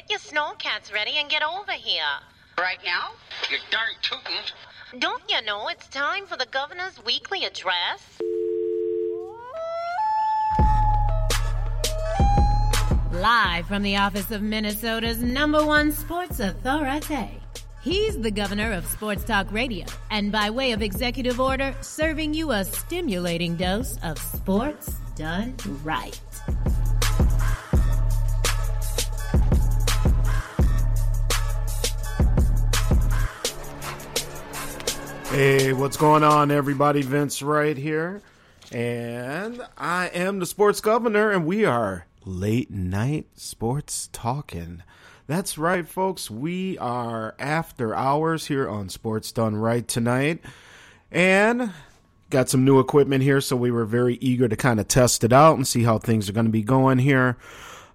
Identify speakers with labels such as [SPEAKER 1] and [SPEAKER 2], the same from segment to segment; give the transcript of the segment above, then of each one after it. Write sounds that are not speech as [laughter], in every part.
[SPEAKER 1] get your snowcats ready and get over here.
[SPEAKER 2] Right now? You darn tootin'.
[SPEAKER 1] Don't you know it's time for the governor's weekly address?
[SPEAKER 3] Live from the office of Minnesota's number one sports authority. He's the governor of Sports Talk Radio, and by way of executive order, serving you a stimulating dose of sports done right.
[SPEAKER 4] Hey, what's going on, everybody? Vince Wright here. And I am the sports governor, and we are late night sports talking. That's right, folks. We are after hours here on Sports Done Right tonight. And got some new equipment here, so we were very eager to kind of test it out and see how things are going to be going here.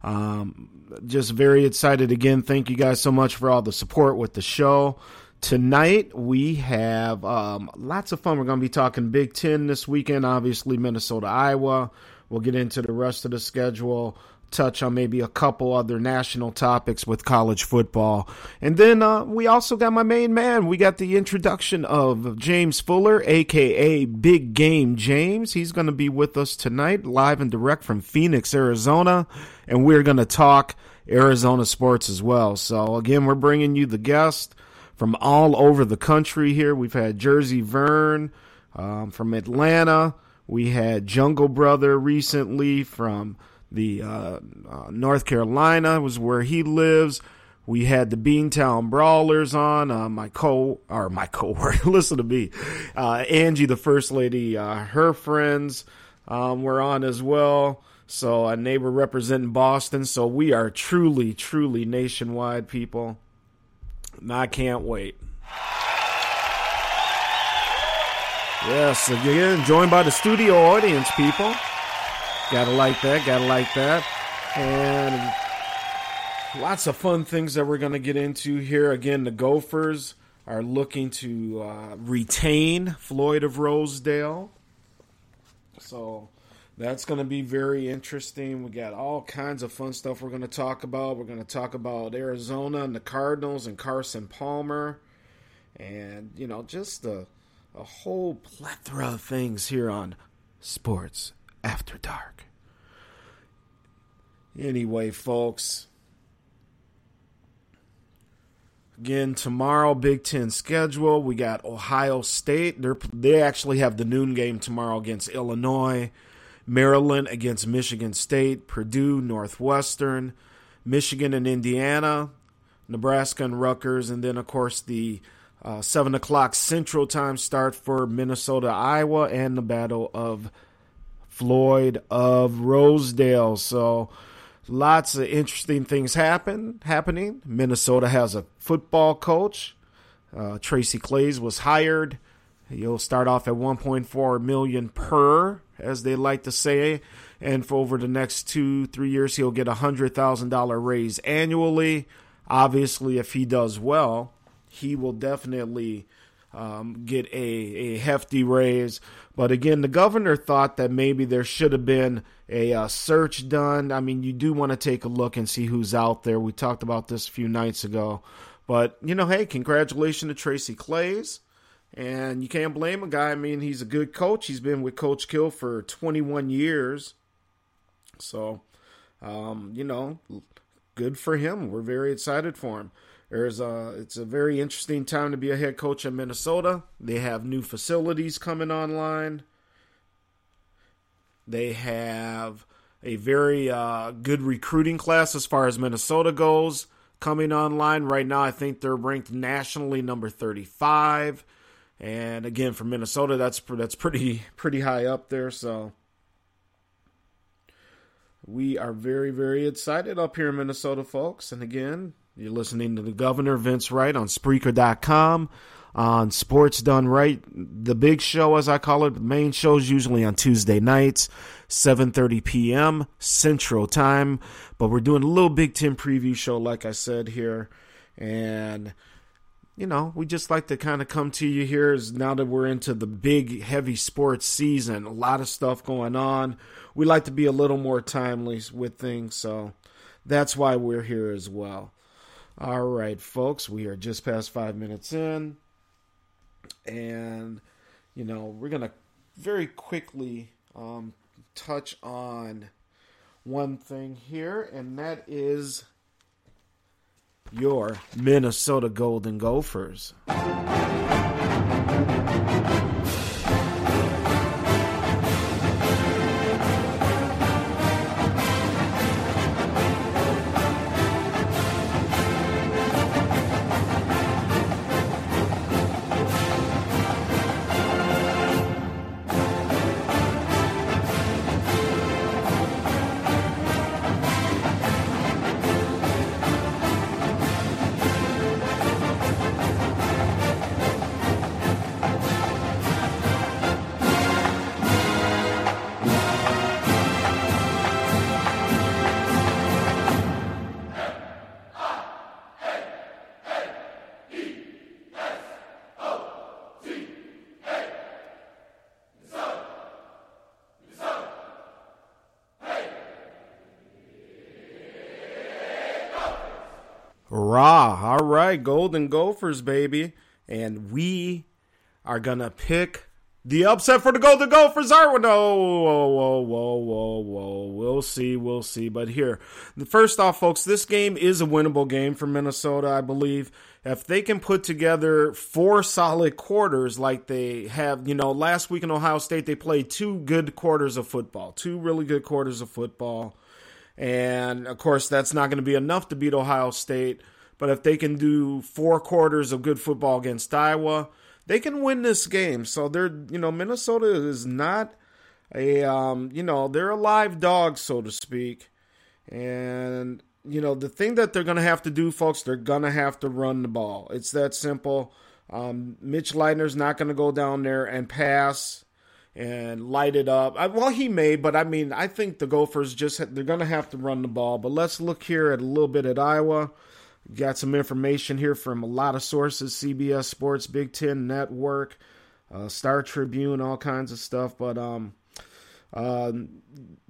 [SPEAKER 4] Um, just very excited again. Thank you guys so much for all the support with the show. Tonight we have um, lots of fun. We're going to be talking Big Ten this weekend, obviously Minnesota, Iowa. We'll get into the rest of the schedule, touch on maybe a couple other national topics with college football. And then uh, we also got my main man. We got the introduction of James Fuller, aka Big Game James. He's going to be with us tonight, live and direct from Phoenix, Arizona. And we're going to talk Arizona sports as well. So, again, we're bringing you the guest from all over the country here. We've had Jersey Vern um, from Atlanta. We had Jungle Brother recently from the uh, uh, North Carolina was where he lives. We had the Beantown Brawlers on. Uh, my co or my [laughs] co-worker, listen to me. Uh, Angie, the first lady, uh, her friends um, were on as well. So a neighbor representing Boston. So we are truly, truly nationwide people. And I can't wait. Yes, again, joined by the studio audience, people. Gotta like that, gotta like that. And lots of fun things that we're gonna get into here. Again, the Gophers are looking to uh, retain Floyd of Rosedale. So that's going to be very interesting. We got all kinds of fun stuff we're going to talk about. We're going to talk about Arizona and the Cardinals and Carson Palmer, and you know just a a whole plethora of things here on Sports After Dark. Anyway, folks. Again, tomorrow, Big Ten schedule. We got Ohio State. They they actually have the noon game tomorrow against Illinois. Maryland against Michigan State, Purdue, Northwestern, Michigan and Indiana, Nebraska and Rutgers, and then, of course, the uh, 7 o'clock Central Time start for Minnesota, Iowa, and the Battle of Floyd of Rosedale. So, lots of interesting things happen happening. Minnesota has a football coach. Uh, Tracy Claeys was hired. He'll start off at 1.4 million per as they like to say. And for over the next two, three years, he'll get a $100,000 raise annually. Obviously, if he does well, he will definitely um, get a, a hefty raise. But again, the governor thought that maybe there should have been a uh, search done. I mean, you do want to take a look and see who's out there. We talked about this a few nights ago. But, you know, hey, congratulations to Tracy Claeys. And you can't blame a guy. I mean, he's a good coach. He's been with Coach Kill for 21 years. So, um, you know, good for him. We're very excited for him. There's a, it's a very interesting time to be a head coach in Minnesota. They have new facilities coming online. They have a very uh, good recruiting class as far as Minnesota goes coming online. Right now, I think they're ranked nationally number 35. And again, for Minnesota, that's that's pretty [laughs] pretty high up there. So we are very very excited up here in Minnesota, folks. And again, you're listening to the Governor Vince Wright on Spreaker.com on Sports Done Right, the big show as I call it. The main show is usually on Tuesday nights, 7:30 p.m. Central Time. But we're doing a little Big Ten preview show, like I said here, and you know, we just like to kind of come to you here is now that we're into the big heavy sports season, a lot of stuff going on. We like to be a little more timely with things, so that's why we're here as well. All right, folks, we are just past five minutes in. And, you know, we're going to very quickly um, touch on one thing here, and that is your Minnesota Golden Gophers. Right, Golden Gophers, baby. And we are going to pick the upset for the Golden Gophers. Are we? No, whoa, whoa, whoa, whoa, whoa. We'll see, we'll see. But here, first off, folks, this game is a winnable game for Minnesota, I believe. If they can put together four solid quarters like they have, you know, last week in Ohio State, they played two good quarters of football, two really good quarters of football. And of course, that's not going to be enough to beat Ohio State. But if they can do four quarters of good football against Iowa, they can win this game. So they're, you know, Minnesota is not a, um, you know, they're a live dog, so to speak. And, you know, the thing that they're going to have to do, folks, they're going to have to run the ball. It's that simple. Um, Mitch Leidner's not going to go down there and pass and light it up. I, well, he may, but I mean, I think the Gophers just they're going to have to run the ball. But let's look here at a little bit at Iowa. Got some information here from a lot of sources: CBS Sports, Big Ten Network, uh, Star Tribune, all kinds of stuff. But um, uh,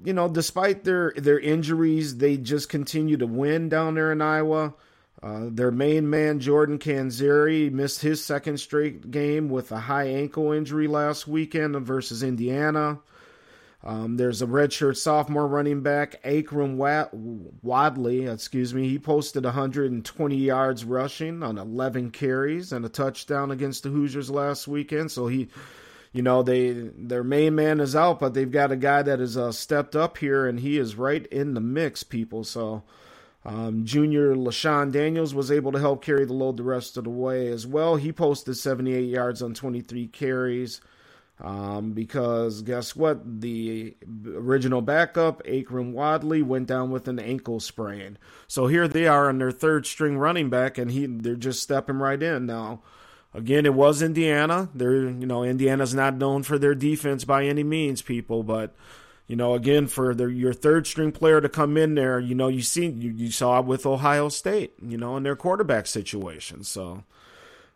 [SPEAKER 4] you know, despite their their injuries, they just continue to win down there in Iowa. Uh, their main man, Jordan Canzeri, missed his second straight game with a high ankle injury last weekend versus Indiana. Um, there's a redshirt sophomore running back, Akrum Wadley, excuse me. He posted 120 yards rushing on 11 carries and a touchdown against the Hoosiers last weekend. So he, you know, they their main man is out, but they've got a guy that has uh, stepped up here, and he is right in the mix, people. So um, junior LeShun Daniels was able to help carry the load the rest of the way as well. He posted 78 yards on 23 carries. Um, because guess what? The original backup, Akrum Wadley, went down with an ankle sprain. So here they are on their third string running back, and he they're just stepping right in now. Again, it was Indiana. They're you know Indiana's not known for their defense by any means, people, but you know, again, for the, your third string player to come in there, you know, you see, you, you saw it with Ohio State, you know, in their quarterback situation. So,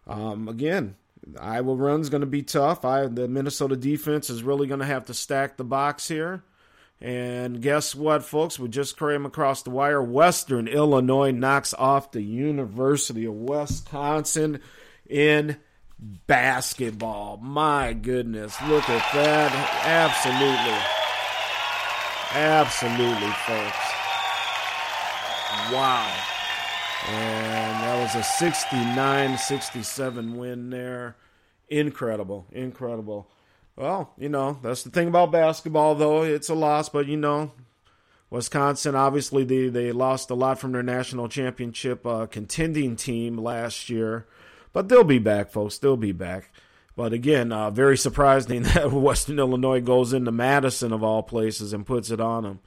[SPEAKER 4] um, again, Iowa run's going to be tough. I the Minnesota defense is really going to have to stack the box here. And guess what, folks? We just came across the wire. Western Illinois knocks off the University of Wisconsin in basketball. My goodness, look at that! Absolutely, absolutely, folks. Wow. And that was a 69 67 win there. Incredible. Incredible. Well, you know, that's the thing about basketball, though. It's a loss, but, you know, Wisconsin, obviously, they, they lost a lot from their national championship uh, contending team last year. But they'll be back, folks. They'll be back. But again, uh, very surprising [laughs] that Western Illinois goes into Madison, of all places, and puts it on them.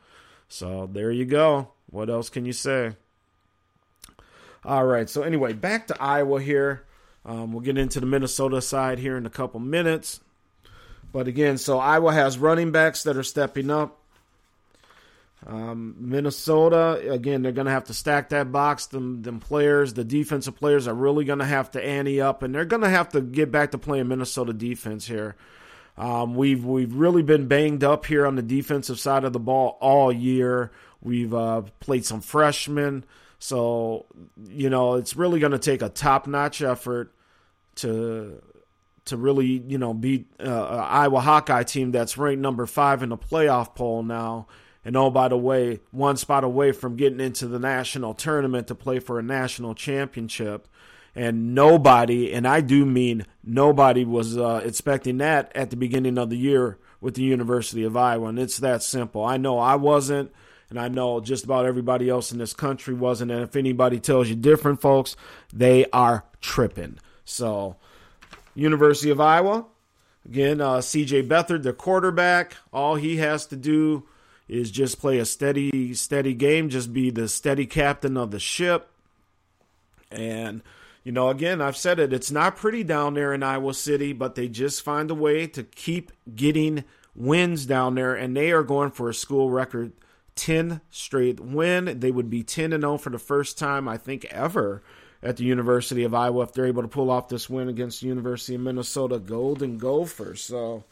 [SPEAKER 4] So there you go. What else can you say? All right. So anyway, back to Iowa here. Um, we'll get into the Minnesota side here in a couple minutes. But again, so Iowa has running backs that are stepping up. Um, Minnesota, again, they're going to have to stack that box. Them, them players, the defensive players, are really going to have to ante up, and they're going to have to get back to playing Minnesota defense here. Um, we've we've really been banged up here on the defensive side of the ball all year. We've uh, played some freshmen So, you know, it's really going to take a top notch effort to to really, you know, beat uh, Iowa Hawkeye team that's ranked number five in the playoff poll now. And oh, by the way, one spot away from getting into the national tournament to play for a national championship. And nobody, and I do mean nobody, was uh, expecting that at the beginning of the year with the University of Iowa. And it's that simple. I know I wasn't and I know just about everybody else in this country wasn't. And if anybody tells you different, folks, they are tripping. So, University of Iowa, again, uh, CJ Beathard, the quarterback, all he has to do is just play a steady, steady game, just be the steady captain of the ship. And, you know, again, I've said it, it's not pretty down there in Iowa City, but they just find a way to keep getting wins down there, and they are going for a school record 10 straight win. They would be 10 and 0 for the first time, I think, ever at the University of Iowa if they're able to pull off this win against the University of Minnesota Golden Gophers. So,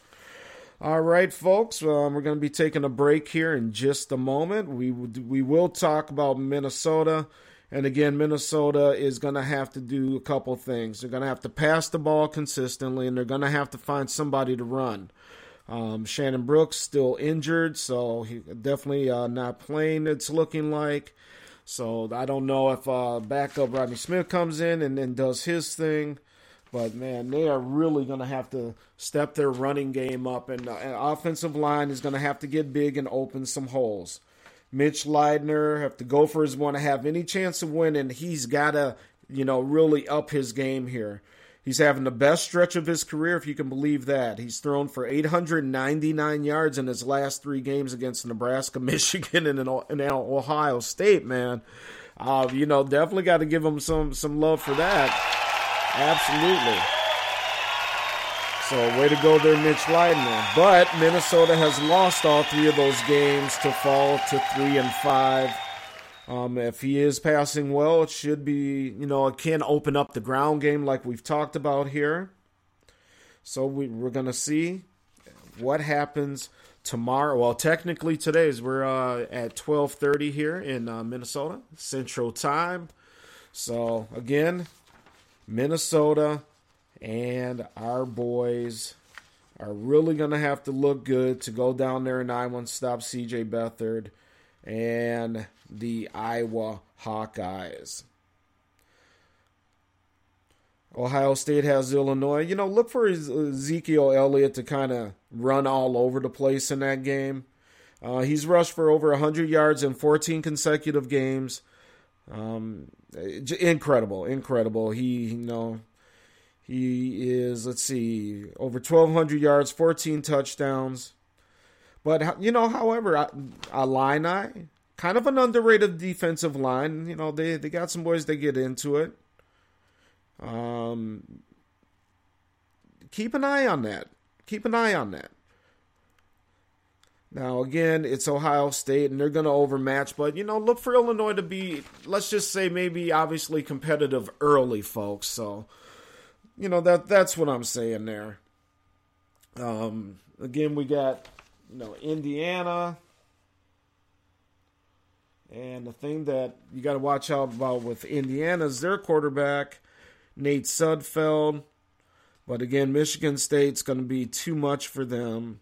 [SPEAKER 4] all right, folks, um, we're going to be taking a break here in just a moment. We we will talk about Minnesota. And again, Minnesota is going to have to do a couple things. They're going to have to pass the ball consistently, and they're going to have to find somebody to run. Um, Shannon Brooks still injured, so he definitely uh, not playing. It's looking like. So I don't know if uh, backup Rodney Smith comes in and then does his thing. But man, they are really going to have to step their running game up, and uh, offensive line is going to have to get big and open some holes. Mitch Leidner, if the Gophers want to have any chance of winning, he's got to, you know, really up his game here. He's having the best stretch of his career, if you can believe that. He's thrown for 899 yards in his last three games against Nebraska, [laughs] Michigan, and, and Ohio State. Man, uh, you know, definitely got to give him some some love for that. Absolutely. So way to go there, Mitch Leidner. But Minnesota has lost all three of those games to fall to three and five. Um, if he is passing well, it should be, you know, it can open up the ground game like we've talked about here. So we, we're going to see what happens tomorrow. Well, technically today is we're uh, at 12:30 here in uh, Minnesota Central Time. So again, Minnesota and our boys are really going to have to look good to go down there and I one stop CJ Beathard and the Iowa Hawkeyes. Ohio State has Illinois. You know, look for Ezekiel Elliott to kind of run all over the place in that game. Uh, he's rushed for over 100 yards in 14 consecutive games. Um, incredible, incredible. He, you know, he is, let's see, over 1,200 yards, 14 touchdowns. But, you know, however, Illini, kind of an underrated defensive line. You know, they, they got some boys that get into it. Um, keep an eye on that. Keep an eye on that. Now, again, it's Ohio State, and they're going to overmatch, but, you know, look for Illinois to be, let's just say, maybe obviously competitive early, folks. So, you know, that that's what I'm saying there. Um, again, we got, you know, Indiana. And the thing that you got to watch out about with Indiana is their quarterback, Nate Sudfeld. But again, Michigan State's going to be too much for them.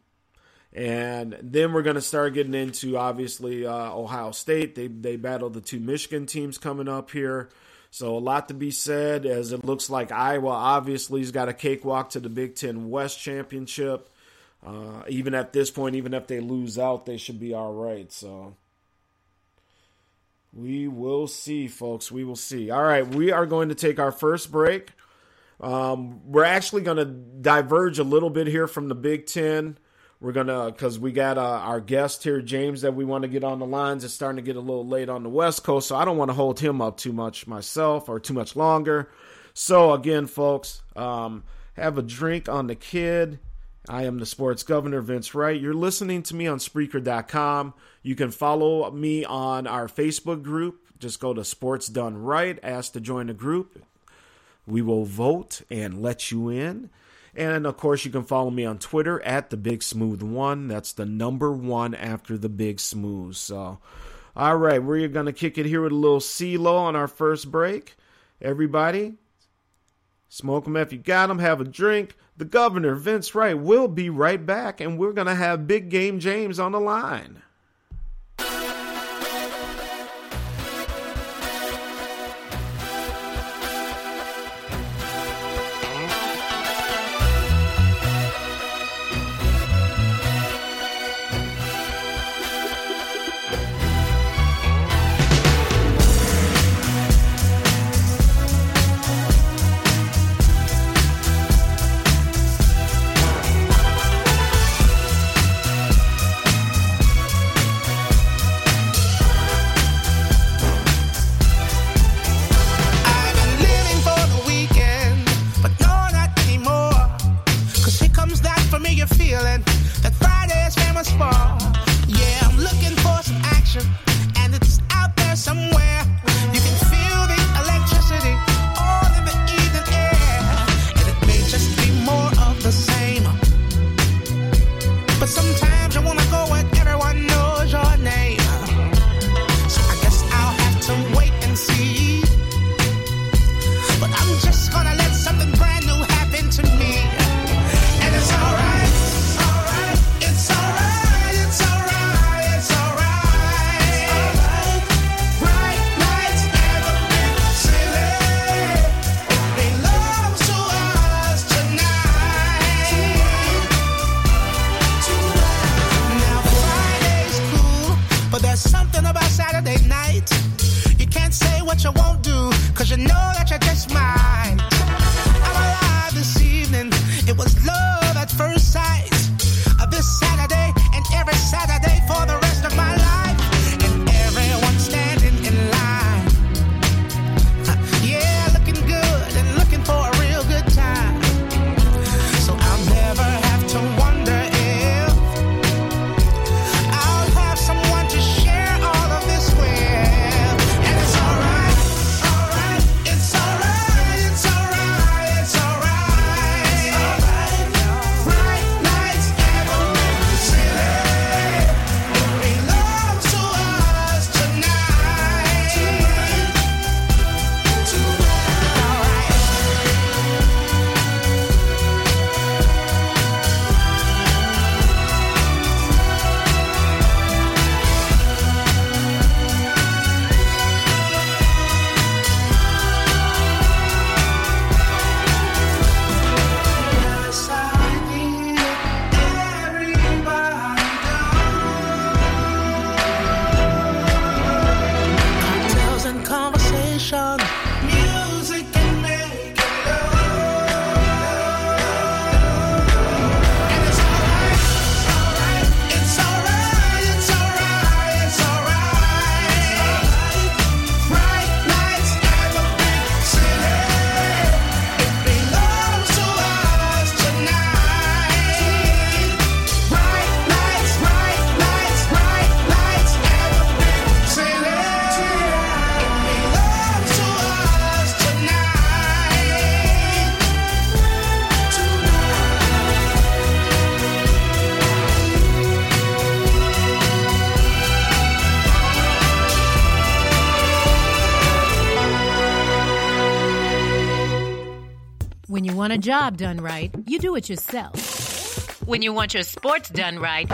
[SPEAKER 4] And then we're going to start getting into obviously uh, Ohio State. They they battle the two Michigan teams coming up here. So a lot to be said as it looks like Iowa obviously has got a cakewalk to the Big Ten West Championship. Uh, even at this point, even if they lose out, they should be all right. So we will see, folks. We will see. All right, we are going to take our first break. Um, we're actually going to diverge a little bit here from the Big Ten. We're gonna because we got uh, our guest here, James, that we want to get on the lines. It's starting to get a little late on the West Coast, so I don't want to hold him up too much myself or too much longer. So again, folks, um, have a drink on the kid. I am the sports governor, Vince Wright. You're listening to me on Spreaker.com. You can follow me on our Facebook group. Just go to Sports Done Right, ask to join the group. We will vote and let you in. And of course, you can follow me on Twitter at the Big Smooth One. That's the number one after the Big Smooth. So, All right, we're going to kick it here with a little CeeLo on our first break. Everybody, smoke them if you got them, have a drink. The governor, Vince Wright, will be right back, and we're going to have Big Game James on the line.
[SPEAKER 5] Want a job done right, you do it yourself. When you want your sports done right,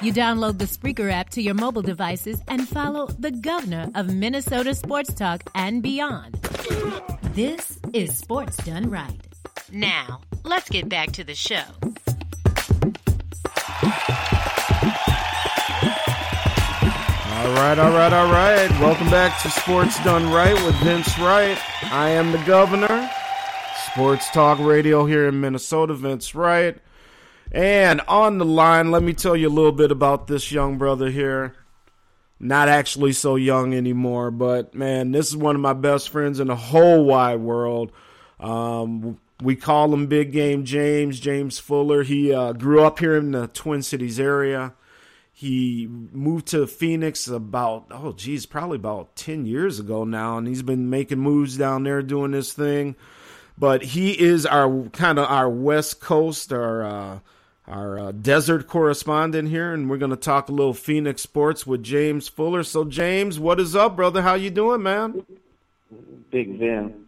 [SPEAKER 5] you download the Spreaker app to your mobile devices and follow the governor of Minnesota Sports Talk and beyond. This is Sports Done Right. Now, let's get back to the show.
[SPEAKER 4] All right, all right, all right. Welcome back to Sports Done Right with Vince Wright. I am the governor. Sports Talk Radio here in Minnesota, Vince Wright. And on the line, let me tell you a little bit about this young brother here. Not actually so young anymore, but man, this is one of my best friends in the whole wide world. Um, we call him Big Game James, James Fuller. He uh, grew up here in the Twin Cities area. He moved to Phoenix about, oh, geez, probably about 10 years ago now, and he's been making moves down there doing this thing but he is our kind of our West Coast, our uh, our uh, desert correspondent here, and we're going to talk a little Phoenix sports with James Fuller. So, James, what is up, brother? How you doing, man?
[SPEAKER 6] Big Vin,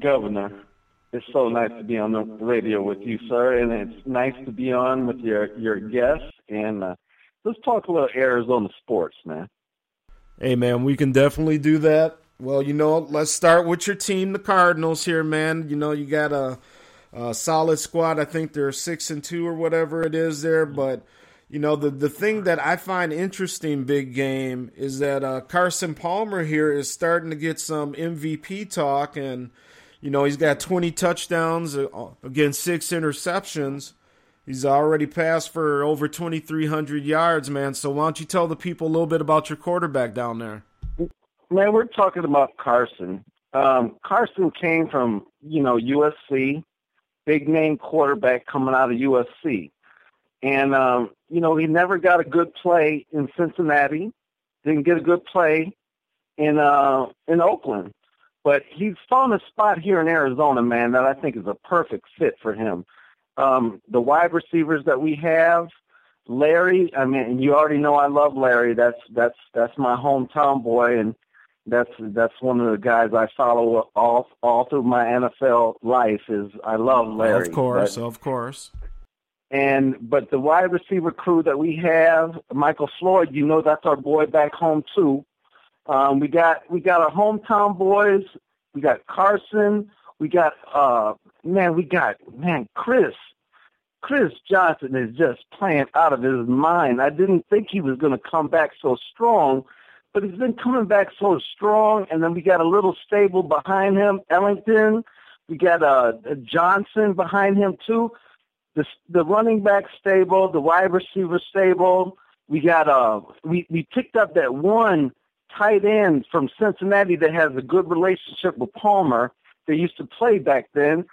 [SPEAKER 6] Governor. It's so nice to be on the radio with you, sir, and it's nice to be on with your your guests. And uh, let's talk a little Arizona sports, man.
[SPEAKER 4] Hey, man, we can definitely do that. Well, you know, let's start with your team, the Cardinals here, man. You know, you got a, a solid squad. I think they're six and two or whatever it is there. But you know, the the thing that I find interesting, big game, is that uh, Carson Palmer here is starting to get some MVP talk, and you know, he's got 20 touchdowns uh, against six interceptions. He's already passed for over 2,300 yards, man. So why don't you tell the people a little bit about your quarterback down there?
[SPEAKER 6] Man, we're talking about Carson. Um, Carson came from, you know, USC, big name quarterback coming out of USC. And, um, you know, he never got a good play in Cincinnati, didn't get a good play in, uh, in Oakland. But he's found a spot here in Arizona, man, that I think is a perfect fit for him. Um, the wide receivers that we have, Larry, I mean, you already know I love Larry. That's that's that's my hometown boy, and that's that's one of the guys I follow all all through my NFL life. Is I love Larry.
[SPEAKER 4] Of course,
[SPEAKER 6] but,
[SPEAKER 4] of course.
[SPEAKER 6] And but the wide receiver crew that we have, Michael Floyd, you know that's our boy back home too. Um, we got we got our hometown boys. We got Carson. We got uh man. We got man Chris. Chris Johnson is just playing out of his mind. I didn't think he was going to come back so strong, but he's been coming back so strong. And then we got a little stable behind him, Ellington. We got uh, Johnson behind him too. The the running back stable, the wide receiver stable. We got uh we we picked up that one tight end from Cincinnati that has a good relationship with Palmer. They used to play back then.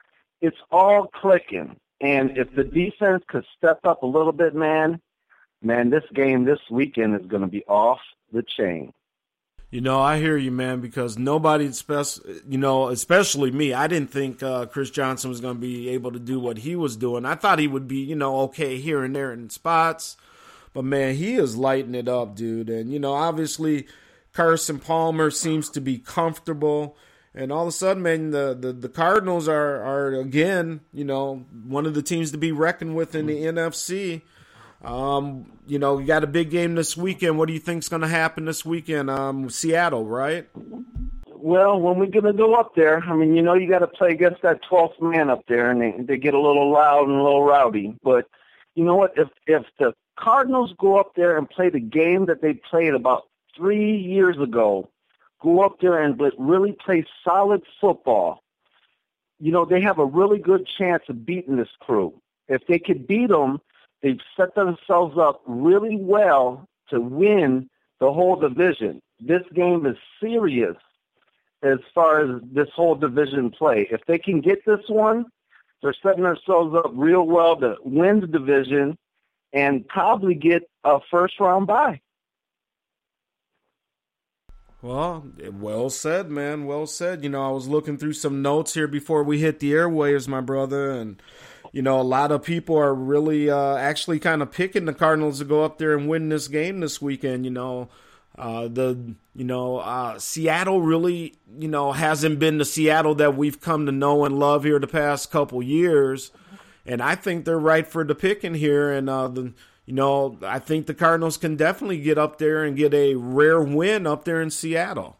[SPEAKER 6] It's all clicking. And if the defense could step up a little bit, man, man, this game this weekend is going to be off the chain.
[SPEAKER 4] You know, I hear you, man, because nobody, you know, especially me, I didn't think uh, Chris Johnson was going to be able to do what he was doing. I thought he would be, you know, okay here and there in spots. But, man, he is lighting it up, dude. And, you know, obviously Carson Palmer seems to be comfortable. And all of a sudden, man, the, the, the Cardinals are, are, again, you know, one of the teams to be reckoned with in the NFC. Um, you know, you got a big game this weekend. What do you think's going to happen this weekend? Um, Seattle, right?
[SPEAKER 6] Well, when we're going to go up there, I mean, you know, you got to play against that 12th man up there, and they, they get a little loud and a little rowdy. But you know what? If if the Cardinals go up there and play the game that they played about three years ago, go up there and but really play solid football, you know, they have a really good chance of beating this crew. If they could beat them, they've set themselves up really well to win the whole division. This game is serious as far as this whole division play. If they can get this one, they're setting themselves up real well to win the division and probably get a first round bye.
[SPEAKER 4] Well, well said, man. Well said. You know, I was looking through some notes here before we hit the airwaves, my brother, and you know, a lot of people are really uh, actually kind of picking the Cardinals to go up there and win this game this weekend. You know, uh, the you know uh, Seattle really you know hasn't been the Seattle that we've come to know and love here the past couple years, and I think they're right for the picking here. And uh, the you know, I think the Cardinals can definitely get up there and get a rare win up there in Seattle.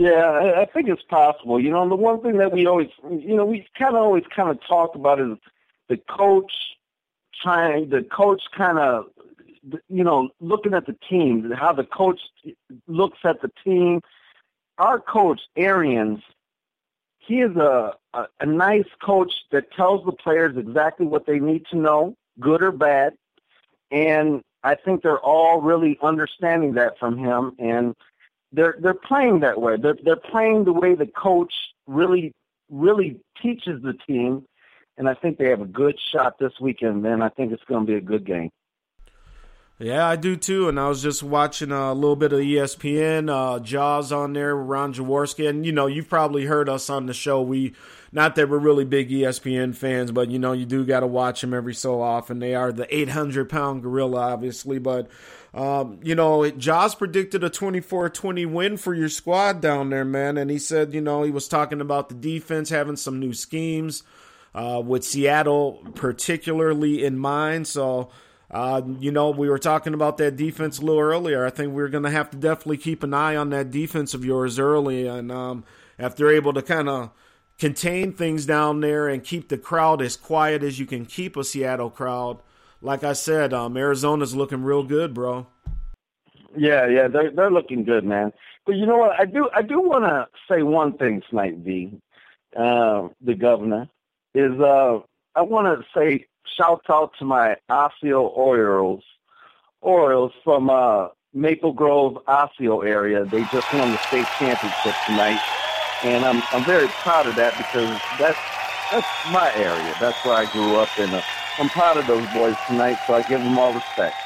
[SPEAKER 6] Yeah, I think it's possible. You know, the one thing that we always, you know, we kind of always kind of talk about is the coach trying, the coach kind of, you know, looking at the team, how the coach looks at the team. Our coach, Arians, he is a, a, a nice coach that tells the players exactly what they need to know, good or bad and I think they're all really understanding that from him, and they're they're playing that way. They're they're playing the way the coach really really teaches the team, and I think they have a good shot this weekend. Man, I think it's going to be a good game.
[SPEAKER 4] Yeah, I do too. And I was just watching a little bit of ESPN, uh, Jaws on there, Ron Jaworski. And, you know, you've probably heard us on the show. We, not that we're really big ESPN fans, but, you know, you do got to watch them every so often. They are the 800 pound gorilla, obviously. But, um, you know, Jaws predicted a 24 20 win for your squad down there, man. And he said, you know, he was talking about the defense having some new schemes, uh, with Seattle particularly in mind. So, uh, you know, we were talking about that defense a little earlier. I think we're going to have to definitely keep an eye on that defense of yours early. And um, if they're able to kind of contain things down there and keep the crowd as quiet as you can keep a Seattle crowd, like I said, um, Arizona's looking real good, bro.
[SPEAKER 6] Yeah, yeah, they're they're looking good, man. But you know what? I do I do want to say one thing tonight, V. Uh, the governor is uh, I want to say shout out to my Osseo Orioles, Orioles from uh, Maple Grove, Osseo area. They just won the state championship tonight, and I'm I'm very proud of that because that's that's my area. That's where I grew up, and uh, I'm proud of those boys tonight. So I give them all respect.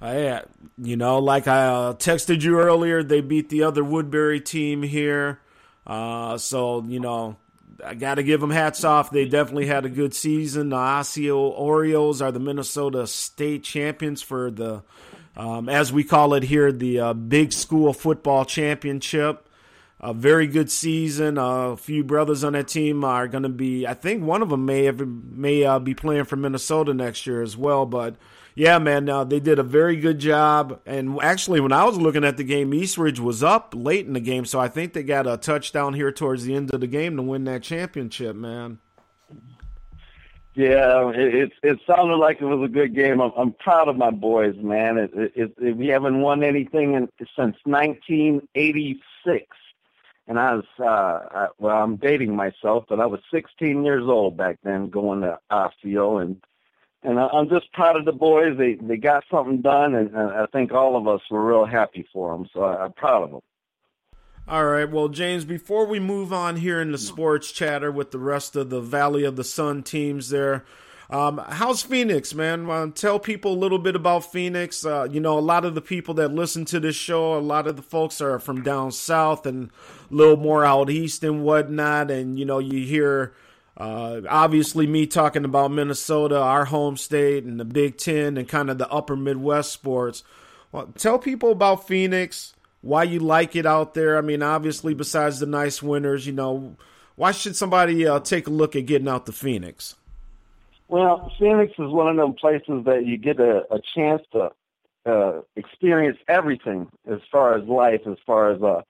[SPEAKER 4] Yeah, you know, like I uh, texted you earlier, they beat the other Woodbury team here. Uh, so you know, I got to give them hats off. They definitely had a good season. The Osseo Orioles are the Minnesota State champions for the, um, as we call it here, the uh, Big School Football Championship. A very good season. A few brothers on that team are going to be. I think one of them may have, may uh, be playing for Minnesota next year as well. But yeah, man, uh, they did a very good job. And actually, when I was looking at the game, Eastridge was up late in the game, so I think they got a touchdown here towards the end of the game to win that championship, man.
[SPEAKER 6] Yeah, it it, it sounded like it was a good game. I'm, I'm proud of my boys, man. It, it, it, we haven't won anything in, since 1986, and I was uh, I, well, I'm dating myself, but I was 16 years old back then, going to Osseo, and and I, I'm just proud of the boys. They they got something done, and, I think all of us were real happy for them. So I, I'm proud of them.
[SPEAKER 4] All right, well, James, before we move on here in the sports chatter with the rest of the Valley of the Sun teams there, um, how's Phoenix, man? Uh, tell people a little bit about Phoenix. Uh, you know, a lot of the people that listen to this show, a lot of the folks are from down south and a little more out east and whatnot. And, you know, you hear uh, obviously, me talking about Minnesota, our home state, and the Big Ten, and kind of the upper Midwest sports. Well, tell people about Phoenix, why you like it out there. I mean, obviously, besides the nice winters, you know, why should somebody uh, take a look at getting out to Phoenix?
[SPEAKER 6] Well, Phoenix is one of those places that you get a, a chance to uh, experience everything as far as life, as far as uh,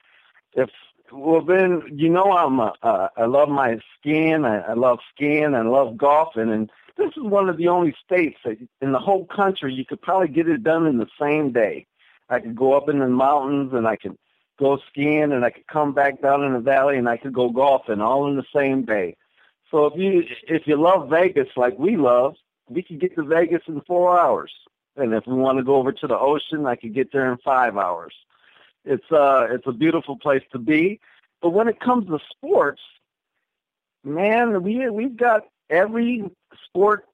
[SPEAKER 6] if well, then you know I'm a, uh, I love my skiing. I, I love skiing. I love golfing, and this is one of the only states that in the whole country you could probably get it done in the same day. I could go up in the mountains and I could go skiing, and I could come back down in the valley and I could go golfing all in the same day. So if you if you love Vegas like we love, we could get to Vegas in four hours. And if we want to go over to the ocean, I could get there in five hours. It's uh it's a beautiful place to be. But when it comes to sports, man, we we've got every sport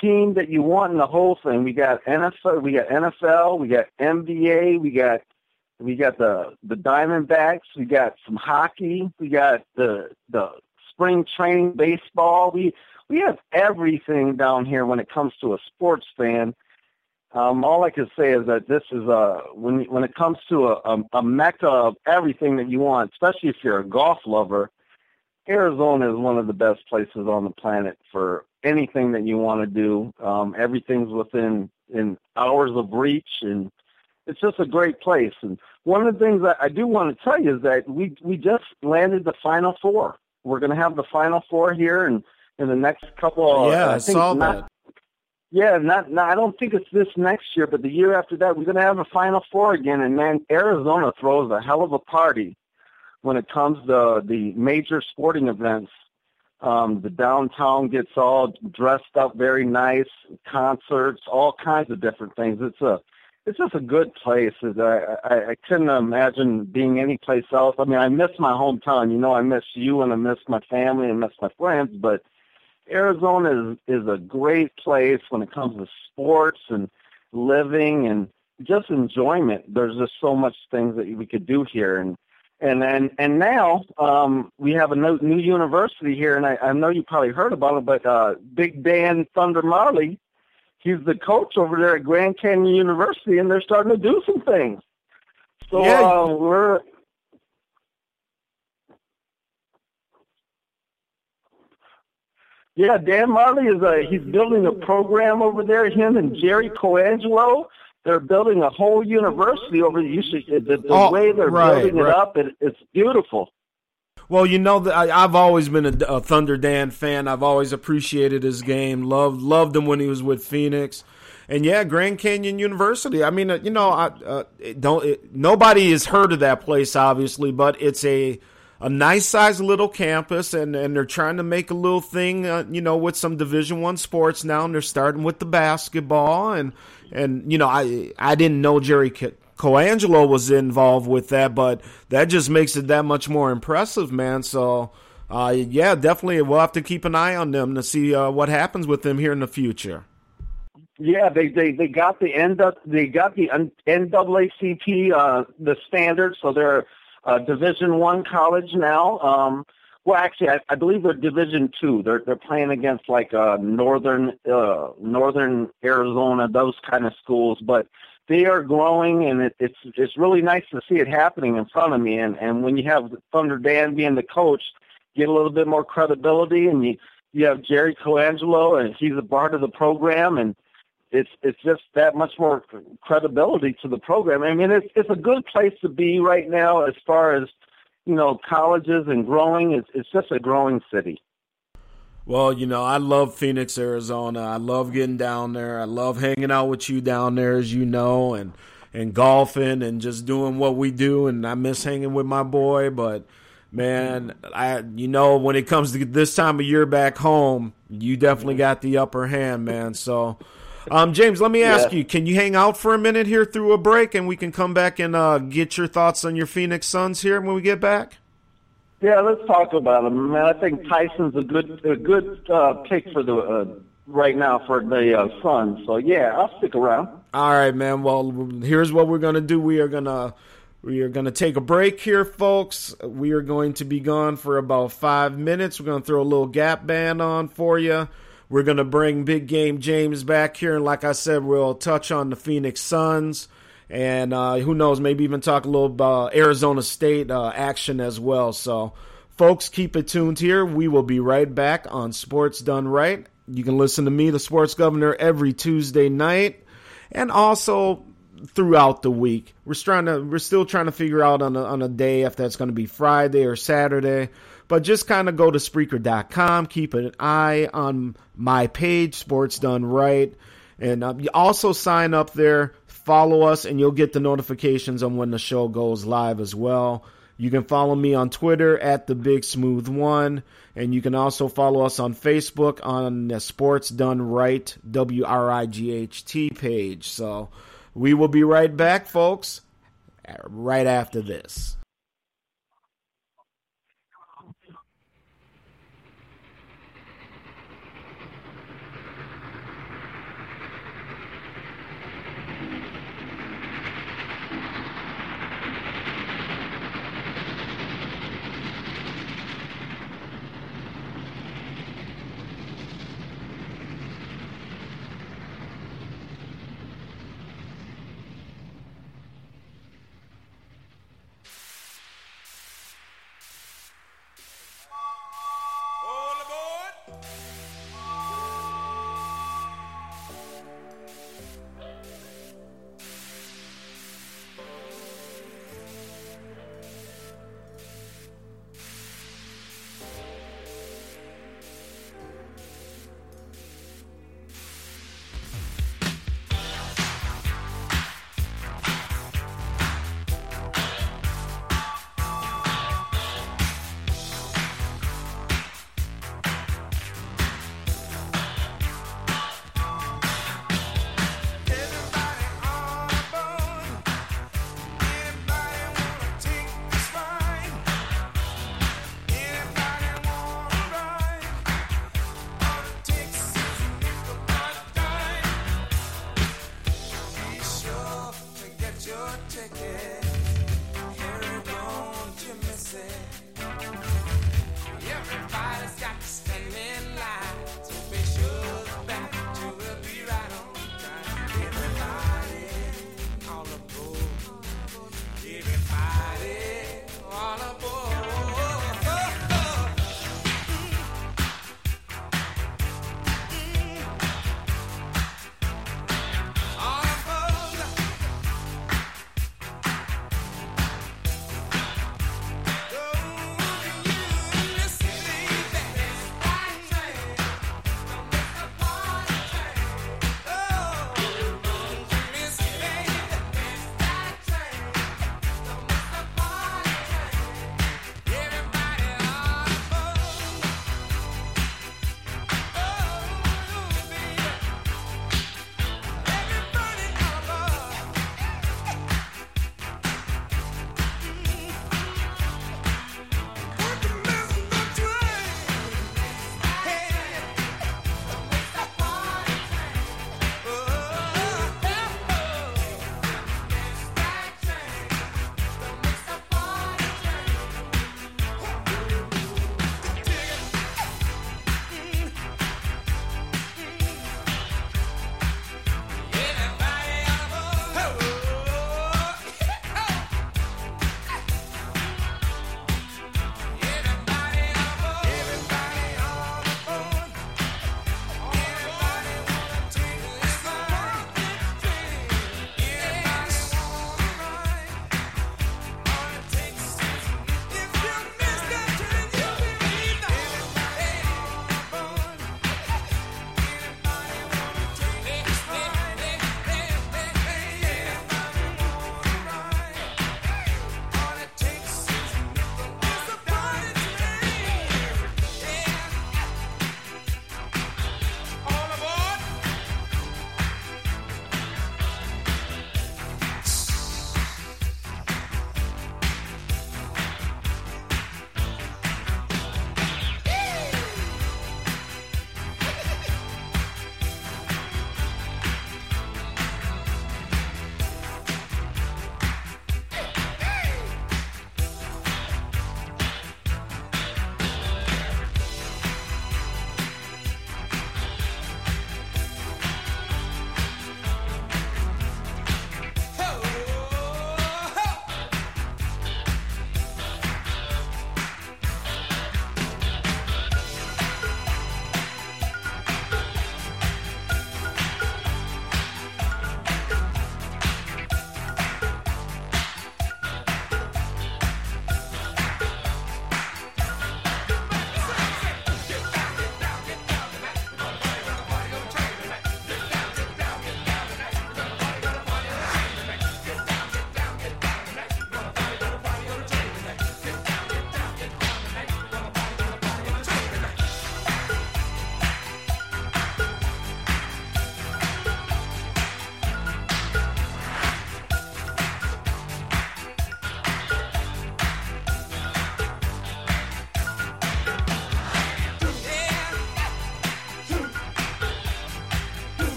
[SPEAKER 6] team that you want in the whole thing. We got NFL, we got NFL, we got NBA, we got we got the the Diamondbacks, we got some hockey, we got the the spring training baseball. We we have everything down here when it comes to a sports fan. Um, all I can say is that this is a when when it comes to a, a, a mecca of everything that you want, especially if you're a golf lover. Arizona is one of the best places on the planet for anything that you want to do. Um, everything's within in hours of reach, and it's just a great place. And one of the things that I do want to tell you is that we we just landed the Final Four. We're going to have the Final Four here, and in the next couple.
[SPEAKER 4] Of, yeah, I,
[SPEAKER 6] I
[SPEAKER 4] saw
[SPEAKER 6] not,
[SPEAKER 4] that.
[SPEAKER 6] Yeah, not, not. I don't think it's this next year, but the year after that, we're going to have a Final Four again. And man, Arizona throws a hell of a party when it comes to the major sporting events. Um, the downtown gets all dressed up very nice, concerts, all kinds of different things. It's a, it's just a good place. I, I, I couldn't imagine being any place else. I mean, I miss my hometown. You know, I miss you and I miss my family and miss my friends, but Arizona is is a great place when it comes to sports and living and just enjoyment. There's just so much things that we could do here, and and and and now um, we have a new, new university here, and I, I know you probably heard about it, but uh, Big Dan Thunder Majerle, he's the coach over there at Grand Canyon University, and they're starting to do some things. So
[SPEAKER 4] Yeah.
[SPEAKER 6] uh, we're Yeah, Dan Majerle is a he's building a program over there. Him and Jerry Colangelo, they're building a whole university over there. You should, the, the
[SPEAKER 4] Oh,
[SPEAKER 6] way they're
[SPEAKER 4] right,
[SPEAKER 6] building
[SPEAKER 4] right.
[SPEAKER 6] it up, it, it's beautiful.
[SPEAKER 4] Well, you know that I've always been a, a Thunder Dan fan. I've always appreciated his game. Loved loved him when he was with Phoenix, and yeah, Grand Canyon University. I mean, uh, you know, I uh, don't it, nobody has heard of that place, obviously, but it's a a nice sized little campus, and, and they're trying to make a little thing, uh, you know, with some Division One sports now, and they're starting with the basketball, and and you know, I I didn't know Jerry. Colangelo was involved with that, but that just makes it that much more impressive, man. So, uh, yeah, definitely, we'll have to keep an eye on them to see uh, what happens with them here in the future.
[SPEAKER 6] Yeah, they they they got the N they got the NAACP uh, the standard, so they're a Division One college now. Um, well, actually, I, I believe they're Division Two. They're they're playing against like uh, northern uh, northern Arizona, those kind of schools, but they are growing, and it, it's it's really nice to see it happening in front of me. And and when you have Thunder Dan being the coach, get a little bit more credibility, and you you have Jerry Colangelo, and he's a part of the program, and it's it's just that much more credibility to the program. I mean, it's it's a good place to be right now as far as you know colleges and growing. It's it's just a growing city.
[SPEAKER 4] Well, you know, I love Phoenix, Arizona. I love getting down there. I love hanging out with you down there, as you know, and and golfing and just doing what we do. And I miss hanging with my boy, but man, I you know when it comes to this time of year back home, you definitely got the upper hand, man. So. Um, James, let me ask
[SPEAKER 6] Yeah.
[SPEAKER 4] you: Can you hang out for a minute here through a break, and we can come back and uh, get your thoughts on your Phoenix Suns here when we get back?
[SPEAKER 6] Yeah, let's talk about them. man. I think Tyson's a good a good uh, pick for the uh, right now for the uh, Suns. So yeah, I'll stick around.
[SPEAKER 4] All right, man. Well, here's what we're gonna do. We are gonna we are gonna take a break here, folks. We are going to be gone for about five minutes. We're gonna throw a little gap band on for you. We're gonna bring Big Game James back here, and like I said, we'll touch on the Phoenix Suns, and uh, who knows, maybe even talk a little about Arizona State uh, action as well. So, folks, keep it tuned here. We will be right back on Sports Done Right. You can listen to me, the Sports Governor, every Tuesday night and also throughout the week. We're trying to we're still trying to figure out on a, on a day if that's going to be Friday or Saturday. But just kind of go to Spreaker.com, keep an eye on my page, Sports Done Right, and uh, you also sign up there, follow us, and you'll get the notifications on when the show goes live as well. You can follow me on Twitter at the Big Smooth One, and you can also follow us on Facebook on the Sports Done Right W R I G H T page. So we will be right back, folks, right after this.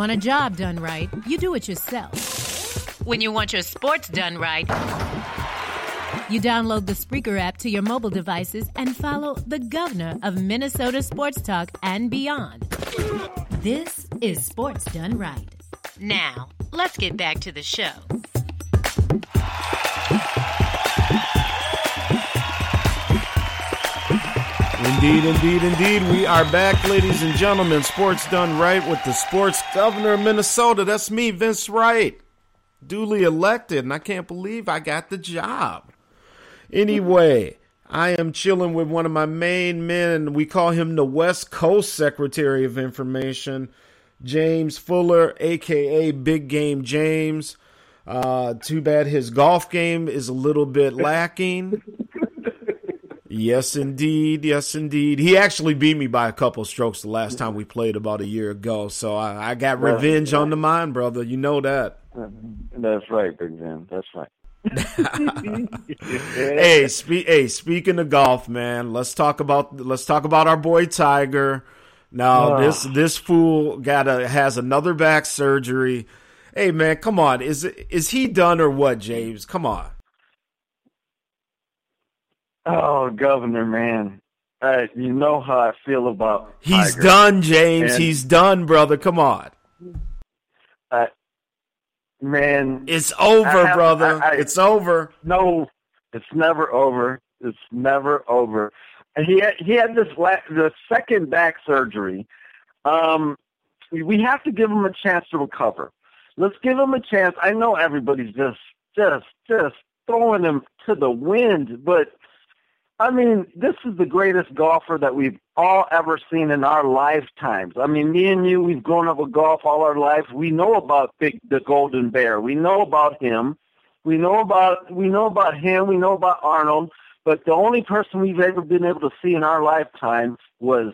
[SPEAKER 3] Want a job done right, you do it yourself. When you want your sports done right, you download the Spreaker app to your mobile devices and follow the governor of Minnesota Sports Talk and beyond. This is Sports Done Right. Now, let's get back to the show.
[SPEAKER 4] Indeed, indeed, indeed. We are back, ladies and gentlemen. Sports done right with the sports governor of Minnesota. That's me, Vince Wright. Duly elected, and I can't believe I got the job. Anyway, I am chilling with one of my main men. We call him the West Coast Secretary of Information, James Fuller, aka Big Game James. Uh, too bad his golf game is a little bit lacking. Yes, indeed. Yes, indeed. He actually beat me by a couple strokes the last time we played about a year ago. So I, I got revenge on the mind, brother. You know that.
[SPEAKER 6] That's right, Big Jim. That's right. [laughs] [laughs]
[SPEAKER 4] hey, spe- hey, speaking of golf, man, let's talk about let's talk about our boy Tiger. Now
[SPEAKER 6] Ah.
[SPEAKER 4] this this fool got a has another back surgery. Hey man, come on. Is is he done or what, James? Come on.
[SPEAKER 6] Oh, Governor, man. Uh, you know how I feel about
[SPEAKER 4] He's
[SPEAKER 6] Tiger.
[SPEAKER 4] done, James.
[SPEAKER 6] And-
[SPEAKER 4] He's done, brother. Come on.
[SPEAKER 6] Uh, man,
[SPEAKER 4] It's over,
[SPEAKER 6] have-
[SPEAKER 4] brother.
[SPEAKER 6] I- I-
[SPEAKER 4] it's over.
[SPEAKER 6] no, it's never over. It's never over. And he had, he had this la- the second back surgery. Um, we- we have to give him a chance to recover. Let's give him a chance. I know everybody's just just just throwing him to the wind, but I mean, this is the greatest golfer that we've all ever seen in our lifetimes. I mean, me and you, we've grown up with golf all our life. We know about Big the Golden Bear. We know about him. We know about we know about him. We know about Arnold. But the only person we've ever been able to see in our lifetime was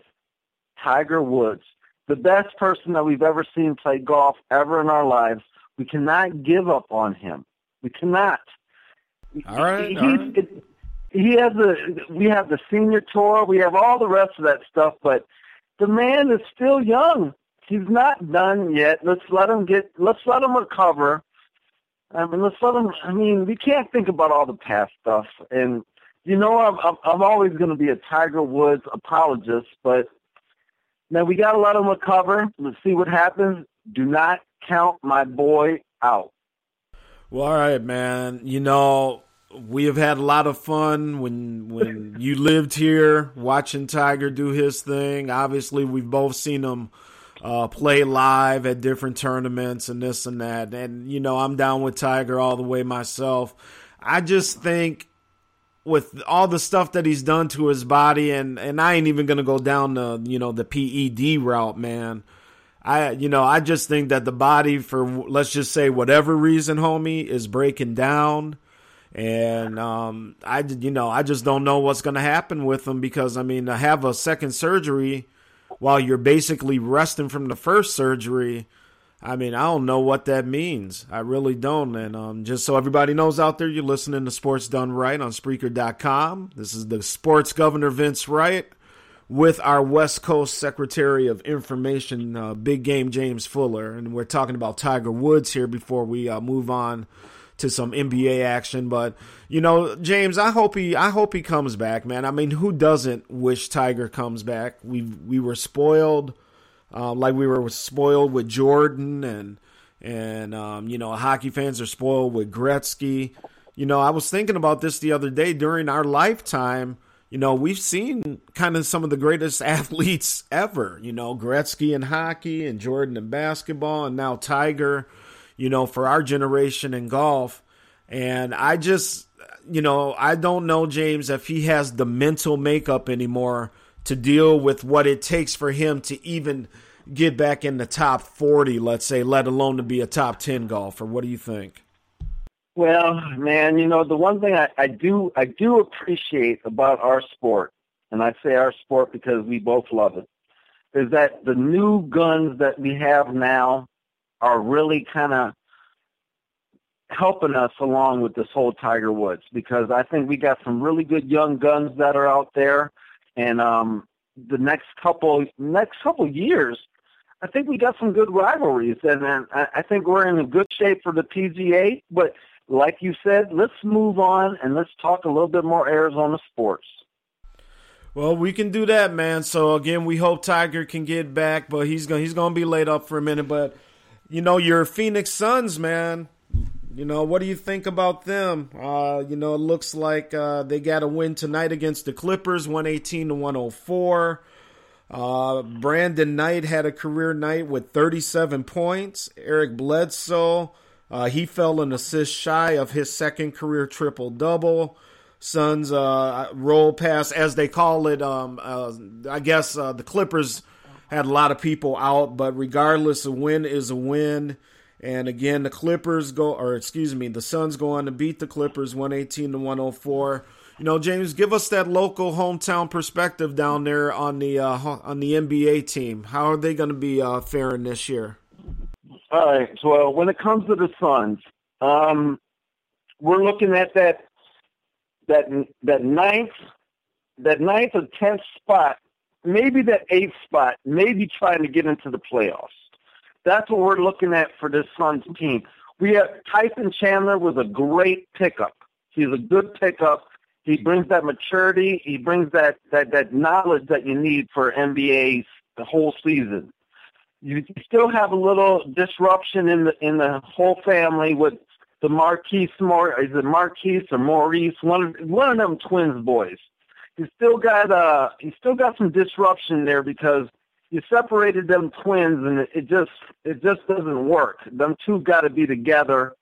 [SPEAKER 6] Tiger Woods, the best person that we've ever seen play golf ever in our lives. We cannot give up on him. We cannot.
[SPEAKER 4] All right,
[SPEAKER 6] He's,
[SPEAKER 4] all right.
[SPEAKER 6] He has the we have the senior tour, we have all the rest of that stuff, but the man is still young. He's not done yet. Let's let him get let's let him recover. I mean, let's let him. I mean, we can't think about all the past stuff. And you know, I'm I'm, I'm always going to be a Tiger Woods apologist, but now we got to let him recover. Let's see what happens. Do not count my boy out.
[SPEAKER 4] Well, all right, man. You know, we have had a lot of fun when when [laughs] you lived here watching Tiger do his thing. Obviously, we've both seen him uh, play live at different tournaments and this and that. And you know, I'm down with Tiger all the way myself. I just think with all the stuff that he's done to his body, and and I ain't even gonna go down the you know the PED route, man. I you know I just think that the body for let's just say whatever reason, homie, is breaking down, and um, I you know I just don't know what's gonna happen with him because I mean to have a second surgery while you're basically resting from the first surgery. I mean, I don't know what that means. I really don't. And um, just so everybody knows out there, you're listening to Sports Done Right on Spreaker.com. This is the Sports Governor Vince Wright with our West Coast Secretary of Information, uh, Big Game James Fuller, and we're talking about Tiger Woods here before we uh, move on to some NBA action. But you know, James, I hope he, I hope he comes back, man. I mean, who doesn't wish Tiger comes back? We we were spoiled, uh, like we were spoiled with Jordan, and and um, you know, hockey fans are spoiled with Gretzky. You know, I was thinking about this the other day during our lifetime you know, we've seen kind of some of the greatest [laughs] athletes ever, you know, Gretzky in hockey and Jordan in basketball and now Tiger, you know, for our generation in golf. And I just, you know, I don't know, James, if he has the mental makeup anymore to deal with what it takes for him to even get back in the top 40, let's say, let alone to be a top 10 golfer. What do you think?
[SPEAKER 6] Well, man, you know the one thing I, I do I do appreciate about our sport, and I say our sport because we both love it, is that the new guns that we have now are really kind of helping us along with this whole Tiger Woods because I think we got some really good young guns that are out there, and um, the next couple next couple years, I think we got some good rivalries, and, and I think we're in a good shape for the PGA. But like you said, let's move on and let's talk a little bit more Arizona sports.
[SPEAKER 4] Well, we can do that, man. So again, we hope Tiger can get back, but he's going he's to be laid up for a minute. But you know, your Phoenix Suns, man. You know, what do you think about them? Uh, you know, it looks like uh, they got a win tonight against the Clippers, 118 to 104. Uh, Brandon Knight had a career night with 37 points. Eric Bledsoe, uh, he fell an assist shy of his second career triple double. Suns uh, roll pass, as they call it. Um, uh, I guess uh, the Clippers had a lot of people out, but regardless, a win is a win. And again, the Clippers go, or excuse me, the Suns go on to beat the Clippers 118 to 104. You know, James, give us that local hometown perspective down there on the uh, on the NBA team. How are they going to be uh, faring this year?
[SPEAKER 6] All right. Well, when it comes to the Suns, um, we're looking at that that that ninth that ninth or tenth spot, maybe that eighth spot, maybe trying to get into the playoffs. That's what we're looking at for this Suns team. We have Tyson Chandler was a great pickup. He's a good pickup. He brings that maturity. He brings that that that knowledge that you need for NBA's the whole season. You still have a little disruption in the in the whole family with the Marquise More is it Marquise or Maurice? One of one of them twins boys. He's still got uh he's still got some disruption there because you separated them twins and it, it just it just doesn't work. Them two got to be together,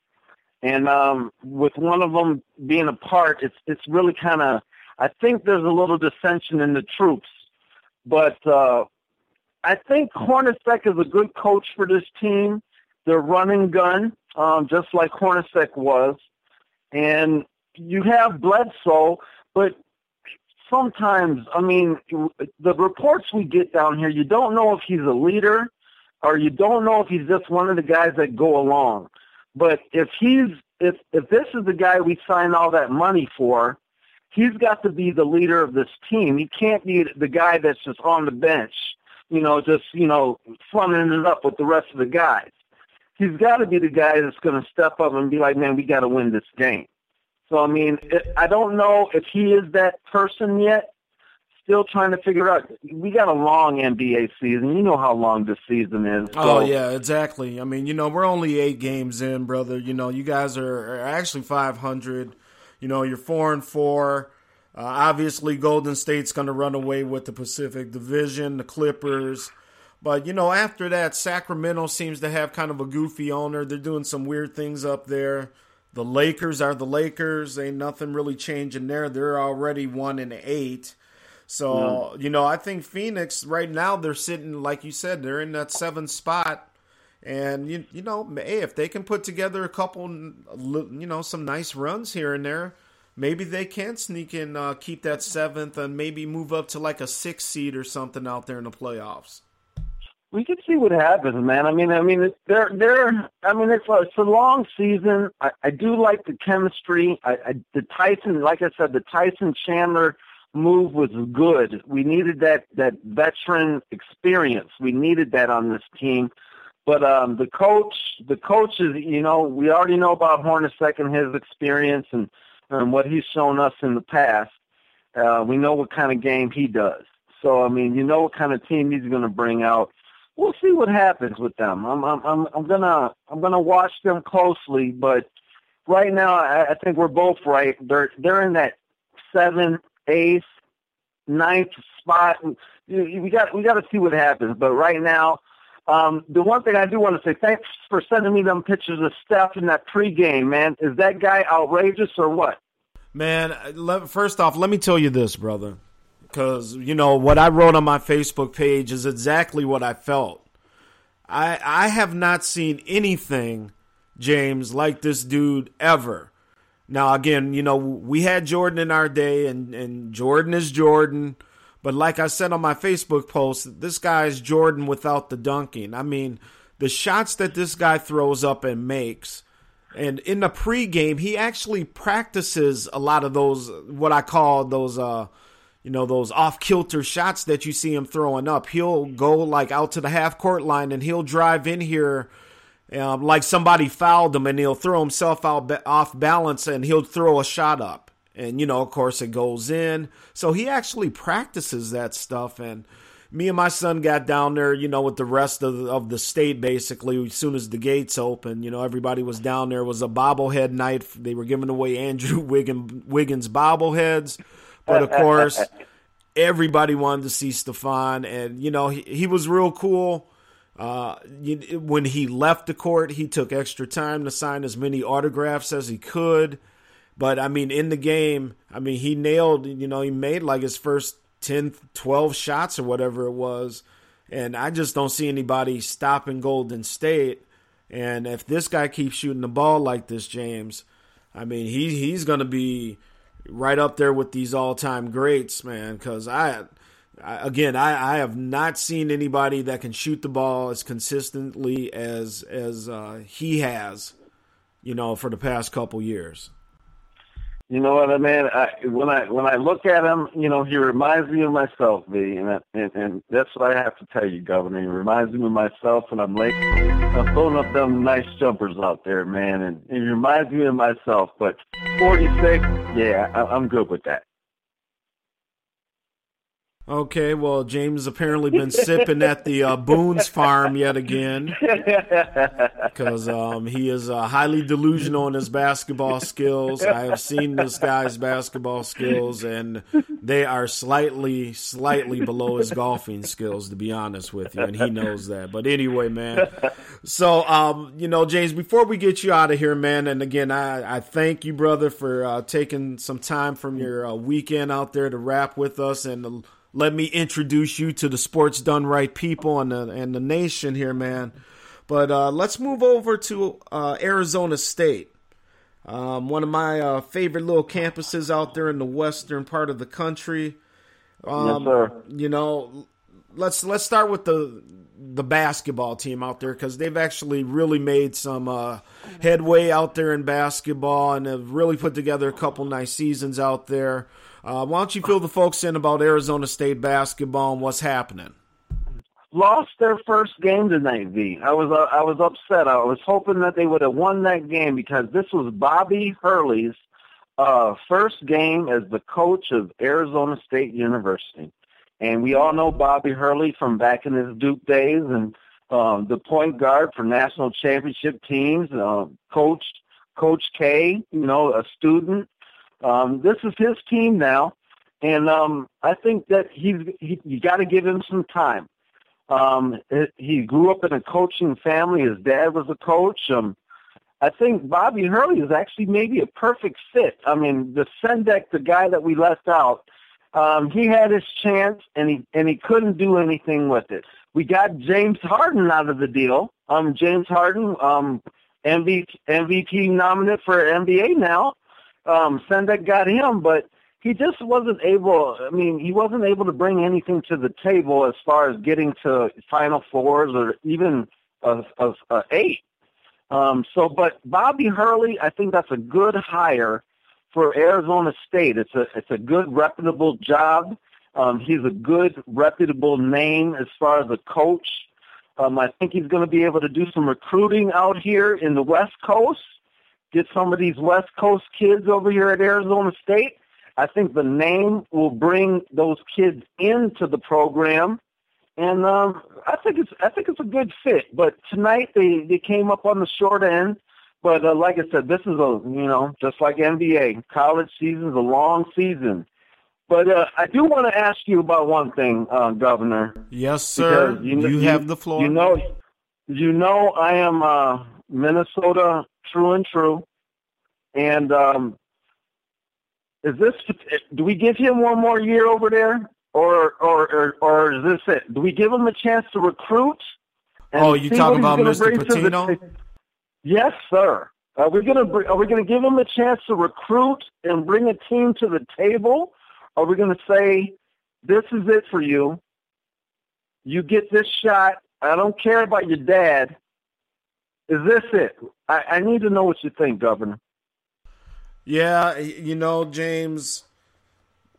[SPEAKER 6] and um, with one of them being apart, it's it's really kind of. I think there's a little dissension in the troops, but uh, I think Hornacek is a good coach for this team. They're running gun, um, just like Hornacek was, and you have Bledsoe, but sometimes, I mean, the reports we get down here, you don't know if he's a leader or you don't know if he's just one of the guys that go along. But if he's if if this is the guy we signed all that money for, he's got to be the leader of this team. He can't be the guy that's just on the bench, you know, just you know, funneling it up with the rest of the guys. He's got to be the guy that's going to step up and be like, man, we got to win this game. So I mean, it, I don't know if he is that person yet. Still trying to figure out. We got a long NBA season. You know how long this season is.
[SPEAKER 4] So. Oh yeah, exactly. I mean, you know, we're only eight games in, brother. You know, you guys are, are actually five hundred. You know, you're four and four. Uh, obviously, Golden State's going to run away with the Pacific Division, the Clippers. But, you know, after that, Sacramento seems to have kind of a goofy owner. They're doing some weird things up there. The Lakers are the Lakers. Ain't nothing really changing there. They're already one and eight. So mm. you know, I think Phoenix right now they're sitting like you said, they're in that seventh spot. And you you know, hey, if they can put together a couple, you know, some nice runs here and there, maybe they can sneak in, uh, keep that seventh, and maybe move up to like a six seed or something out there in the playoffs
[SPEAKER 6] we could see what happens, man. I mean, I mean, they're they're. I mean, it's a, it's a long season. I, I do like the chemistry. I, I the Tyson, like I said, the Tyson Chandler move was good. We needed that that veteran experience. We needed that on this team. But um, the coach, the coach is, you know, we already know about Hornacek and his experience and and what he's shown us in the past. Uh, we know what kind of game he does. So I mean, you know what kind of team he's going to bring out we'll see what happens with them. I'm I'm I'm, I'm gonna I'm gonna watch them closely, but right now I, I think we're both right. They're they're in that seventh, eighth, ninth spot. We got we got to see what happens. But right now, um, the one thing I do want to say, thanks for sending me them pictures of Steph in that pregame, man. Is that guy outrageous or what?
[SPEAKER 4] Man, first off, let me tell you this, brother because you know what I wrote on my Facebook page is exactly what I felt. I I have not seen anything, James, like this dude ever. Now again, you know we had Jordan in our day, and and Jordan is Jordan. But like I said on my Facebook post, this guy is Jordan without the dunking. I mean, the shots that this guy throws up and makes. And in the pregame, he actually practices a lot of those, what I call those uh, you know those off kilter shots that you see him throwing up. He'll go like out to the half court line and he'll drive in here um, like somebody fouled him and he'll throw himself out off balance and he'll throw a shot up. And you know, of course, it goes in. So he actually practices that stuff and me and my son got down there, you know, with the rest of the, of the state basically as soon as the gates opened. You know, everybody was down there. It was a bobblehead night. They were giving away Andrew [laughs] Wiggins, Wiggins bobbleheads. But of course, [laughs] everybody wanted to see Stefan. And, you know, he, he was real cool. Uh, when he left the court, he took extra time to sign as many autographs as he could. But I mean, in the game, I mean, he nailed, you know, he made like his first 10, 12 shots or whatever it was. And I just don't see anybody stopping Golden State. And if this guy keeps shooting the ball like this, James, I mean, he he's going to be right up there with these all time greats, man. Because I, I, again, I, I have not seen anybody that can shoot the ball as consistently as as uh, he has, you know, for the past couple years.
[SPEAKER 6] You know what I mean? I, when I when I look at him, you know, he reminds me of myself, B, and, and and that's what I have to tell you, Governor. He reminds me of myself when I'm late. I'm throwing up them nice jumpers out there, man, and he reminds me of myself. But 46, yeah, I, I'm good with that.
[SPEAKER 4] Okay, well, James apparently been sipping at the uh, Boone's farm yet again because um, he is uh, highly delusional in his basketball skills. I have seen this guy's basketball skills, and they are slightly, slightly below his golfing skills, to be honest with you, and he knows that. But anyway, man. So, um, you know, James, before we get you out of here, man, and again, I, I thank you, brother, for uh, taking some time from your uh, weekend out there to rap with us and let me introduce you to the sports done right people and the and the nation here, man. But uh, let's move over to uh, Arizona State, um, one of my uh, favorite little campuses out there in the western part of the country.
[SPEAKER 6] Um, yes, sir.
[SPEAKER 4] You know, let's let's start with the the basketball team out there because they've actually really made some uh, headway out there in basketball and have really put together a couple nice seasons out there. Uh, why don't you fill the folks in about Arizona State basketball and what's happening?
[SPEAKER 6] Lost their first game tonight, V. I was uh, I was upset. I was hoping that they would have won that game because this was Bobby Hurley's uh, first game as the coach of Arizona State University, and we all know Bobby Hurley from back in his Duke days and um, the point guard for national championship teams. Uh, coached Coach K, you know, a student um, this is his team now, and um, I think that he's he, you got to give him some time. Um, he grew up in a coaching family. His dad was a coach. Um, I think Bobby Hurley is actually maybe a perfect fit. I mean, the Sendek, the guy that we left out, um, he had his chance and he and he couldn't do anything with it. We got James Harden out of the deal. Um, James Harden, um, MVP, MVP nominee for NBA now um, Sendek got him, but he just wasn't able. I mean, he wasn't able to bring anything to the table as far as getting to Final Fours or even a, a, a eight. Um, so, but Bobby Hurley, I think that's a good hire for Arizona State. It's a it's a good reputable job. Um, he's a good reputable name as far as a coach. Um, I think he's going to be able to do some recruiting out here in the West Coast get some of these West Coast kids over here at Arizona State. I think the name will bring those kids into the program, and um, I think it's I think it's a good fit. But tonight they they came up on the short end. But uh, like I said, this is a you know just like NBA, college season is a long season. But uh, I do want to ask you about one thing, uh, Governor.
[SPEAKER 4] Yes, sir. You, you, you, have the floor.
[SPEAKER 6] You know, you know, I am uh, Minnesota true and true. And um, is this? Do we give him one more year over there, or or or, or is this it? Do we give him a chance to recruit?
[SPEAKER 4] oh, you talking about Mr. Pitino?
[SPEAKER 6] Yes, sir. Are we gonna are we gonna give him a chance to recruit and bring a team to the table? Are we gonna say this is it for you? You get this shot. I don't care about your dad. Is this it? I, I need to know what you think, Governor.
[SPEAKER 4] Yeah, you know, James,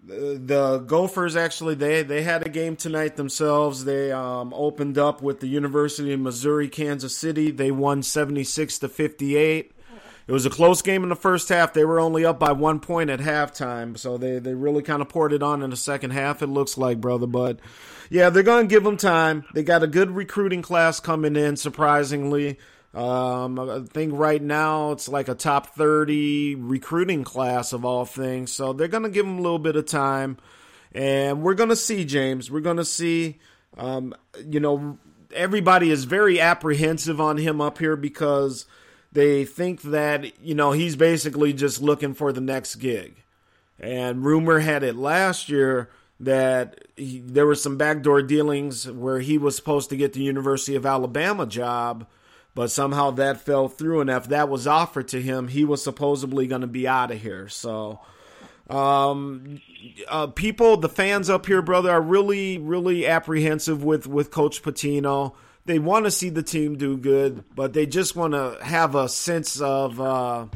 [SPEAKER 4] the Gophers actually they they had a game tonight themselves. They um, opened up with the University of Missouri Kansas City. They won 76 to 58. It was a close game in the first half. They were only up by one point at halftime, so they they really kind of poured it on in the second half. It looks like, brother, but yeah, they're going to give them time. They got a good recruiting class coming in, surprisingly. Um, I think right now it's like a top 30 recruiting class of all things. So they're going to give him a little bit of time. And we're going to see, James. We're going to see, um, you know, everybody is very apprehensive on him up here because they think that, you know, he's basically just looking for the next gig. And rumor had it last year that he, there were some backdoor dealings where he was supposed to get the University of Alabama job but somehow that fell through. And if that was offered to him, he was supposedly going to be out of here. So, um, uh, people, the fans up here, brother, are really, really apprehensive with with Coach Pitino. They want to see the team do good, but they just want to have a sense of. Uh,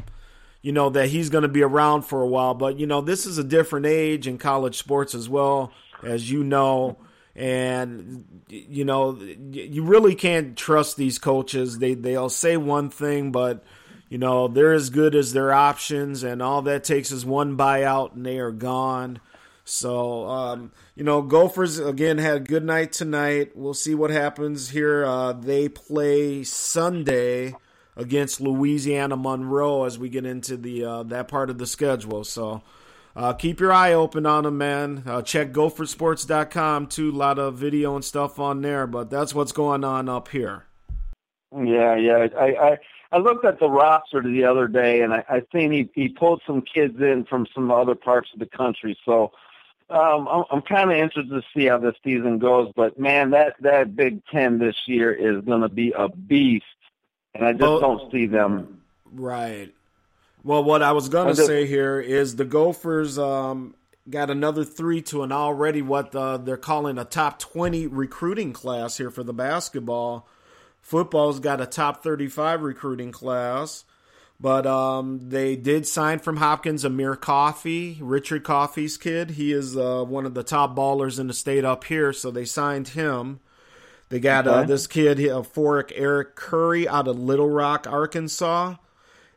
[SPEAKER 4] you know that he's going to be around for a while, but you know this is a different age in college sports as well, as you know and you know you really can't trust these coaches. They they'll say one thing but you know they're as good as their options and all that takes is one buyout and they are gone. So um, you know gophers again had a good night tonight. We'll see what happens here. Uh, they play sunday against louisiana monroe as we get into the uh, that part of the schedule. So uh, keep your eye open on them, man. Uh, check gophersports.com too. A lot of video and stuff on there, but that's what's going on up here.
[SPEAKER 6] Yeah, yeah. I I, I looked at the roster the other day, and I, I think he he pulled some kids in from some other parts of the country. So um, I'm, I'm kind of interested to see how this season goes. But man, that that Big Ten this year is going to be a beast, and I just oh, don't see them.
[SPEAKER 4] Right. Well, what I was going to say here is the Gophers um, got another three to an already what uh, they're calling a top 20 recruiting class here for the basketball. Football's got a top 35 recruiting class. But um, they did sign from Hopkins Amir Coffey, Richard Coffey's kid. He is uh, one of the top ballers in the state up here, so they signed him. They got uh, okay. uh, this kid, uh, Foric Eric Curry, out of Little Rock, Arkansas.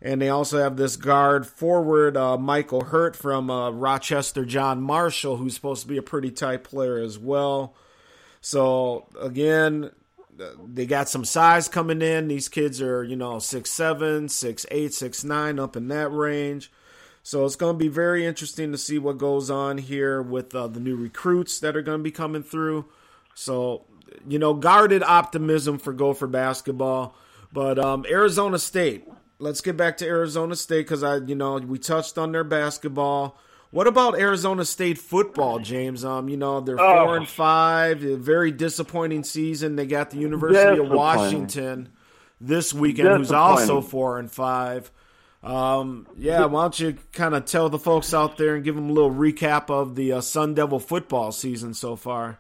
[SPEAKER 4] And they also have this guard forward, uh, Michael Hurt from uh, Rochester, John Marshall, who's supposed to be a pretty tight player as well. So, again, they got some size coming in. These kids are, you know, six seven, six eight, six nine, up in that range. So it's going to be very interesting to see what goes on here with uh, the new recruits that are going to be coming through. So, you know, guarded optimism for Gopher basketball. But um, Arizona State, let's get back to Arizona State because I, you know, we touched on their basketball. What about Arizona State football, James? Um, you know, they're oh. four and five. A very disappointing season. They got the University of Washington this weekend, who's also four and five. Um, yeah, why don't you kind of tell the folks out there and give them a little recap of the uh, Sun Devil football season so far?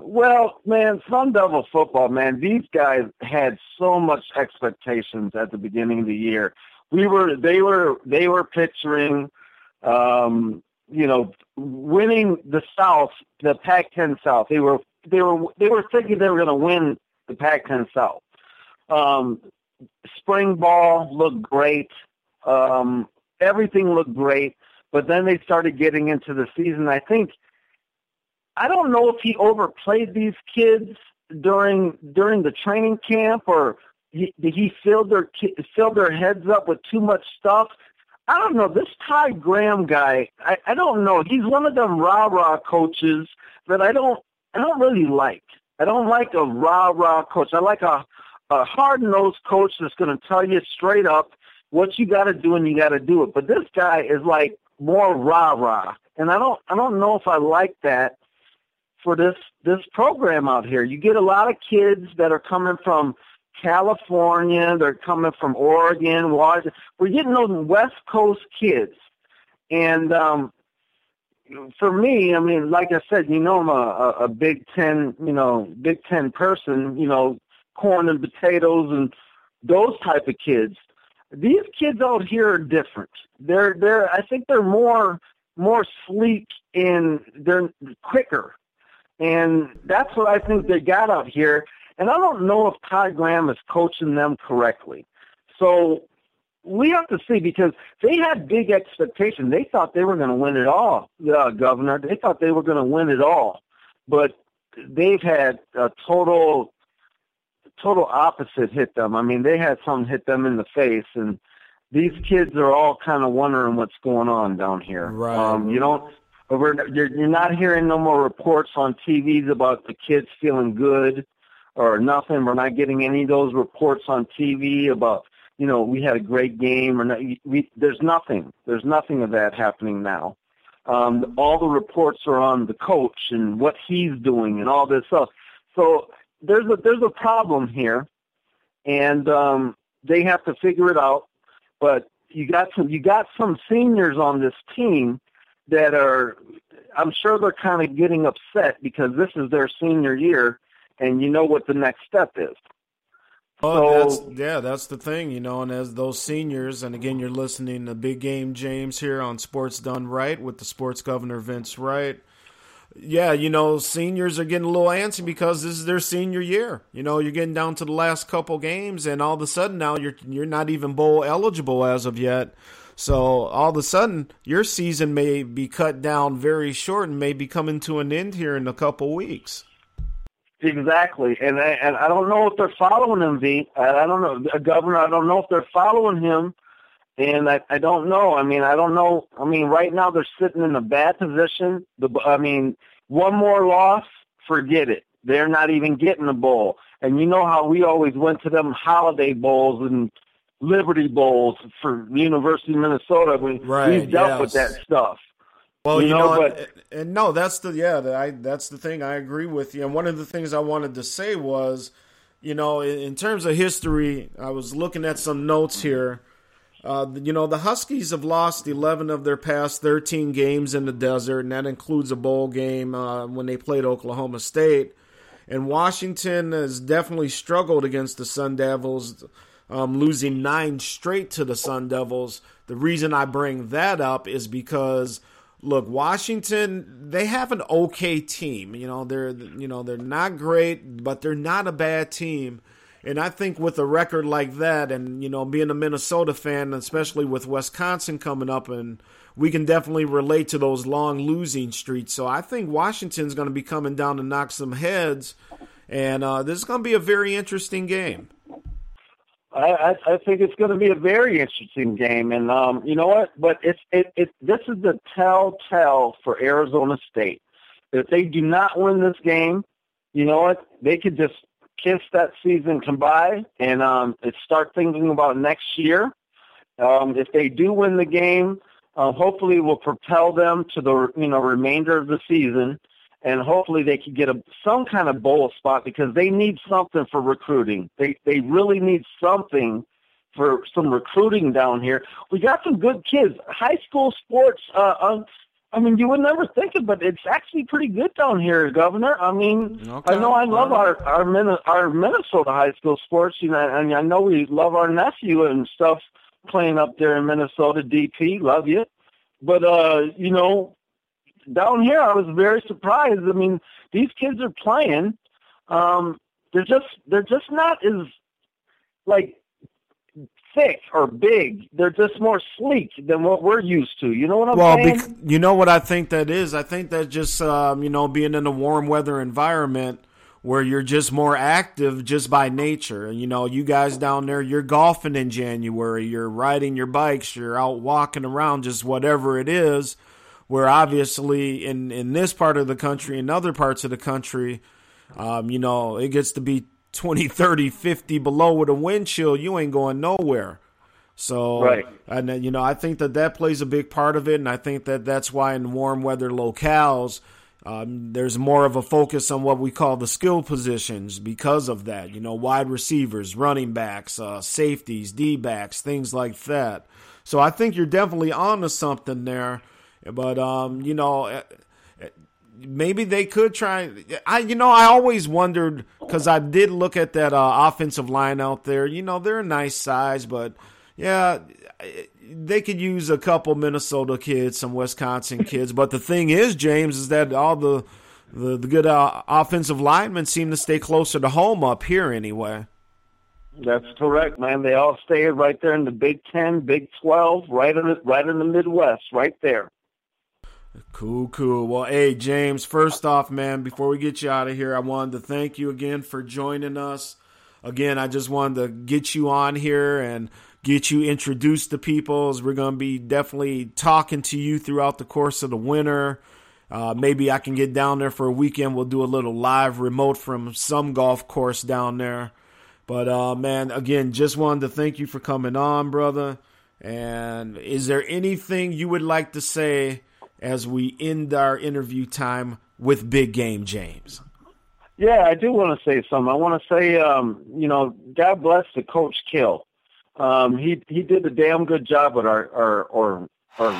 [SPEAKER 6] Well, man, Sun Devil football, man, these guys had so much expectations at the beginning of the year. We were, they were, they were picturing, um, you know, winning the South, the Pac-10 South. They were, they were, they were thinking they were going to win the Pac-10 South. Um, spring ball looked great. Um, everything looked great, but then they started getting into the season. I think I don't know if he overplayed these kids during during the training camp or he, did he fill their fill their heads up with too much stuff. I don't know. This Ty Graham guy, I, I don't know. He's one of them rah rah coaches that I don't I don't really like. I don't like a rah rah coach. I like a a hard nosed coach that's going to tell you straight up what you got to do and you got to do it. But this guy is like more rah rah, and I don't I don't know if I like that for this this program out here. You get a lot of kids that are coming from California, they're coming from Oregon, Washington. We're getting those West Coast kids, and um, for me, I mean, like I said, you know, I'm a, a Big Ten, you know, Big Ten person. You know, corn and potatoes and those type of kids. These kids out here are different. They're they're I think they're more more sleek and they're quicker. And that's what I think they got out here. And I don't know if Todd Graham is coaching them correctly. So we have to see because they had big expectations. They thought they were going to win it all, uh, Governor. They thought they were going to win it all, but they've had a total, total opposite hit them. I mean, they had something hit them in the face, and these kids are all kind of wondering what's going on down here.
[SPEAKER 4] Right.
[SPEAKER 6] Um, you don't. We're, you're, you're not hearing no more reports on TVs about the kids feeling good or nothing. We're not getting any of those reports on TV about you know, we had a great game or not. We, there's nothing. There's nothing of that happening now. Um, all the reports are on the coach and what he's doing and all this stuff. So there's a there's a problem here, and um, they have to figure it out. But you got some you got some seniors on this team that are I'm sure they're kind of getting upset because this is their senior year, and you know what the next step is.
[SPEAKER 4] Oh, so, that's, yeah, that's the thing, you know. And as those seniors, and again, you're listening to Big Game James here on Sports Done Right with the sports governor Vince Wright. Yeah, you know, seniors are getting a little antsy because this is their senior year. You know, you're getting down to the last couple games, and all of a sudden now you're you're not even bowl eligible as of yet. So all of a sudden, your season may be cut down very short and may be coming to an end here in a couple weeks.
[SPEAKER 6] Exactly, and I, and I don't know if they're following him, V. I, don't know, Governor. I don't know if they're following him, and I, I don't know. I mean, I don't know. I mean, right now they're sitting in a bad position. The, I mean, one more loss, forget it. They're not even getting the bowl. And you know how we always went to them holiday bowls and Liberty bowls for the University of Minnesota. We,
[SPEAKER 4] right,
[SPEAKER 6] we've dealt
[SPEAKER 4] yes.
[SPEAKER 6] with that stuff.
[SPEAKER 4] Well, you,
[SPEAKER 6] you
[SPEAKER 4] know,
[SPEAKER 6] know
[SPEAKER 4] and, and, no, that's the yeah, the, I that's the thing. I agree with you. And one of the things I wanted to say was, you know, in, in terms of history, I was looking at some notes here. Uh, you know, the Huskies have lost 11 of their past 13 games in the desert, and that includes a bowl game uh, when they played Oklahoma State. And Washington has definitely struggled against the Sun Devils, um, losing nine straight to the Sun Devils. The reason I bring that up is because – look, Washington, they have an okay team. You know, they're you know, they're not great, but they're not a bad team. And I think with a record like that and, you know, being a Minnesota fan, especially with Wisconsin coming up and we can definitely relate to those long losing streaks. So I think Washington's going to be coming down to knock some heads and uh, this is going to be a very interesting game.
[SPEAKER 6] I, I think it's going to be a very interesting game, and um, you know what? But it's it, it this is the telltale for Arizona State. If they do not win this game, you know what? They could just kiss that season goodbye and um, start thinking about next year. Um, if they do win the game, uh, hopefully, will propel them to the you know remainder of the season and hopefully they can get a some kind of bowl spot because they need something for recruiting. They they really need something for some recruiting down here. We got some good kids. High school sports. Uh, um, I mean, you would never think it, but it's actually pretty good down here, Governor. I mean, okay. I know I love our our, Min- our Minnesota high school sports. You know, and I know we love our nephew and stuff playing up there in Minnesota. DP, love you. But uh, you know, down here, I was very surprised. I mean, these kids are playing. Um, they're just they're just not as like thick or big. They're just more sleek than what we're used to. You know what I'm
[SPEAKER 4] well,
[SPEAKER 6] saying?
[SPEAKER 4] Well, you know what I think that is. I think that just um, you know being in a warm weather environment where you're just more active just by nature. You know, you guys down there, you're golfing in January, you're riding your bikes, you're out walking around, just whatever it is where obviously in in this part of the country and other parts of the country um, you know it gets to be 20 30 50 below with a wind chill you ain't going nowhere so
[SPEAKER 6] right.
[SPEAKER 4] and you know i think that that plays a big part of it and i think that that's why in warm weather locales um, there's more of a focus on what we call the skill positions because of that. You know, wide receivers, running backs, uh, safeties, D backs, things like that. So I think you're definitely onto something there. But um, you know, eh, eh, maybe they could try. I you know I always wondered because I did look at that uh, offensive line out there. You know, they're a nice size, but yeah, they could use a couple Minnesota kids, some Wisconsin kids. But the thing is, James, is that all the the, the good uh, offensive linemen seem to stay closer to home up here anyway.
[SPEAKER 6] That's correct, man. They all stay right there in the Big Ten, Big Twelve, right in the, right in the Midwest, right there.
[SPEAKER 4] Cool, cool. Well, hey, James, first off, man, before we get you out of here, I wanted to thank you again for joining us. Again, I just wanted to get you on here and get you introduced to people as we're going to be definitely talking to you throughout the course of the winter. Uh, maybe I can get down there for a weekend. We'll do a little live remote from some golf course down there. But uh, man, again, just wanted to thank you for coming on, brother. And is there anything you would like to say as we end our interview time with Big Game James?
[SPEAKER 6] Yeah, I do want to say something. I want to say, um, you know, God bless the Coach Kill. Um, he he did a damn good job with our our our, our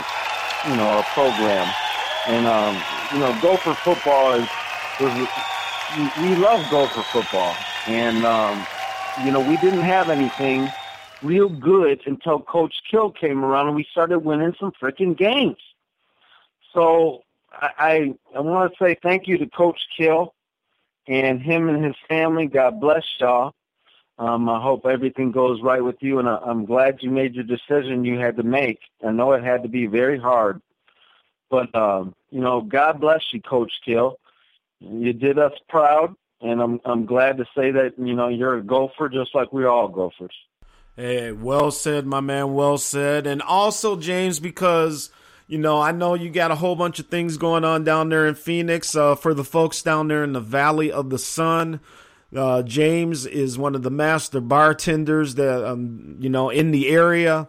[SPEAKER 6] you know our program, and um, you know, Gopher football is we love Gopher football, and um, you know, we didn't have anything real good until Coach Kill came around and we started winning some freaking games. So I I, I want to say thank you to Coach Kill and him and his family. God bless y'all. Um, I hope everything goes right with you, and I, I'm glad you made your decision you had to make. I know it had to be very hard, but um, you know, God bless you, Coach Kill. You did us proud, and I'm I'm glad to say that you know you're a Gopher just like we're all Gophers.
[SPEAKER 4] Hey, well said, my man. Well said, and also James because. You know, I know you got a whole bunch of things going on down there in Phoenix. Uh, for the folks down there in the Valley of the Sun, uh, James is one of the master bartenders that um, you know in the area.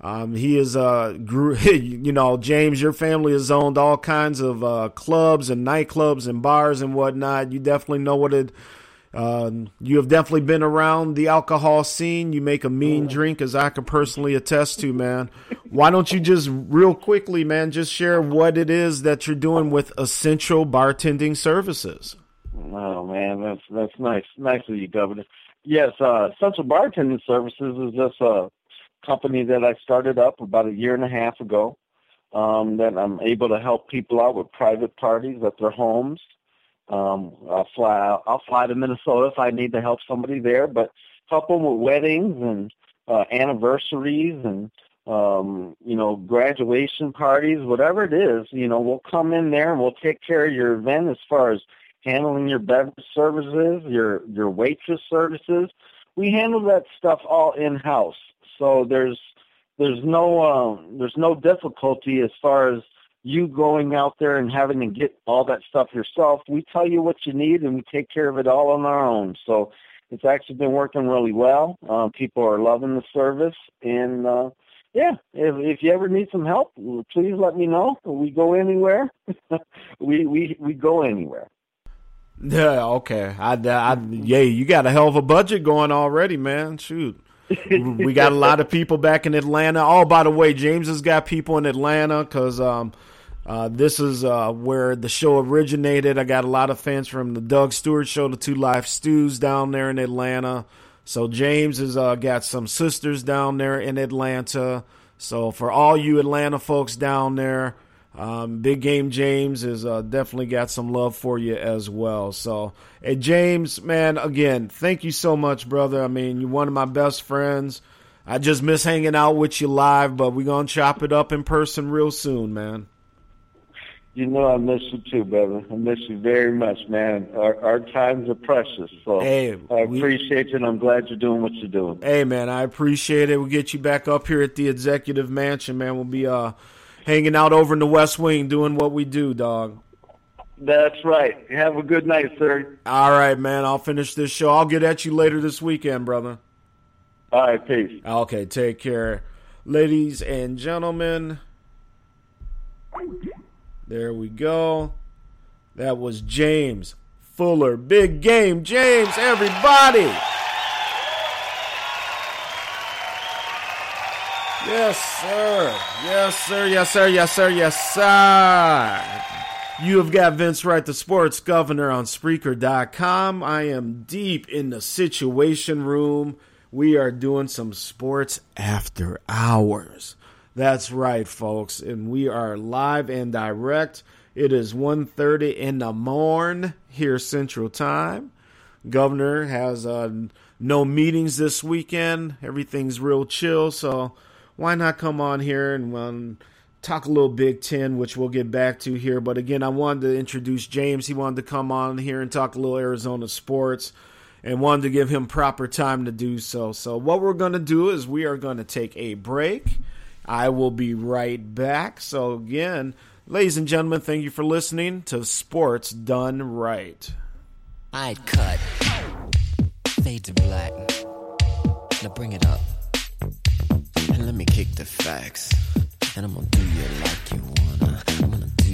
[SPEAKER 4] Um, he is uh, [laughs] you know, James. Your family has owned all kinds of uh, clubs and nightclubs and bars and whatnot. You definitely know what it. Uh, you have definitely been around the alcohol scene. You make a mean drink, as I can personally attest to, man. Why don't you just real quickly, man, just share what it is that you're doing with Essential Bartending Services?
[SPEAKER 6] Oh man, that's that's nice, nice of you, Governor. Yes, uh, Essential Bartending Services is just a company that I started up about a year and a half ago. Um, that I'm able to help people out with private parties at their homes. Um, I'll fly. I'll fly to Minnesota if I need to help somebody there, but help them with weddings and uh, anniversaries and um, you know graduation parties, whatever it is. You know, we'll come in there and we'll take care of your event as far as handling your beverage services, your your waitress services. We handle that stuff all in house. So there's there's no um, there's no difficulty as far as you going out there and having to get all that stuff yourself. We tell you what you need and we take care of it all on our own. So it's actually been working really well. Uh, people are loving the service and uh, yeah, if, if you ever need some help, please let me know. We go anywhere. [laughs] we we we go anywhere.
[SPEAKER 4] Yeah, okay. I, I, yeah, you got a hell of a budget going already, man. Shoot. we got a lot of people back in Atlanta. Oh, by the way, James has got people in Atlanta because um, uh, this is uh, where the show originated. I got a lot of fans from the Doug Stewart Show, the Two Live Stews down there in Atlanta. So James has uh, got some sisters down there in Atlanta. So for all you Atlanta folks down there, um, Big Game James has uh, definitely got some love for you as well. So, hey, James, man, again, thank you so much, brother. I mean, you're one of my best friends. I just miss hanging out with you live, but we're going to chop it up in person real soon, man.
[SPEAKER 6] You know I miss you too, brother. I miss you very much, man. Our, our times are precious, so
[SPEAKER 4] hey,
[SPEAKER 6] I appreciate you, and I'm glad you're doing what you're doing.
[SPEAKER 4] Hey, man, I appreciate it. We'll get you back up here at the executive mansion, man. We'll be uh hanging out over in the West Wing doing what we do, dog.
[SPEAKER 6] That's right. Have a good night, sir.
[SPEAKER 4] All right, man. I'll finish this show. I'll get at you later this weekend, brother.
[SPEAKER 6] All right, peace.
[SPEAKER 4] Okay, take care. Ladies and gentlemen, there we go. That was James Fuller. Big game, James, everybody. Yes, sir. Yes, sir. Yes, sir. Yes, sir. Yes, sir. You have got Vince Wright, the sports governor, on Spreaker.com. I am deep in the situation room. We are doing some sports after hours. That's right, folks. And we are live and direct. It is 1.30 in the morn here Central Time. Governor has uh, no meetings this weekend. Everything's real chill. So why not come on here and um, talk a little Big Ten, which we'll get back to here. But again, I wanted to introduce James. He wanted to come on here and talk a little Arizona sports and wanted to give him proper time to do so. So what we're going to do is we are going to take a break I will be right back. So, again, ladies and gentlemen, thank you for listening to Sports Done Right.
[SPEAKER 7] I cut, fade to black. Now bring it up. And let me kick the facts. And I'm gonna do you like you wanna.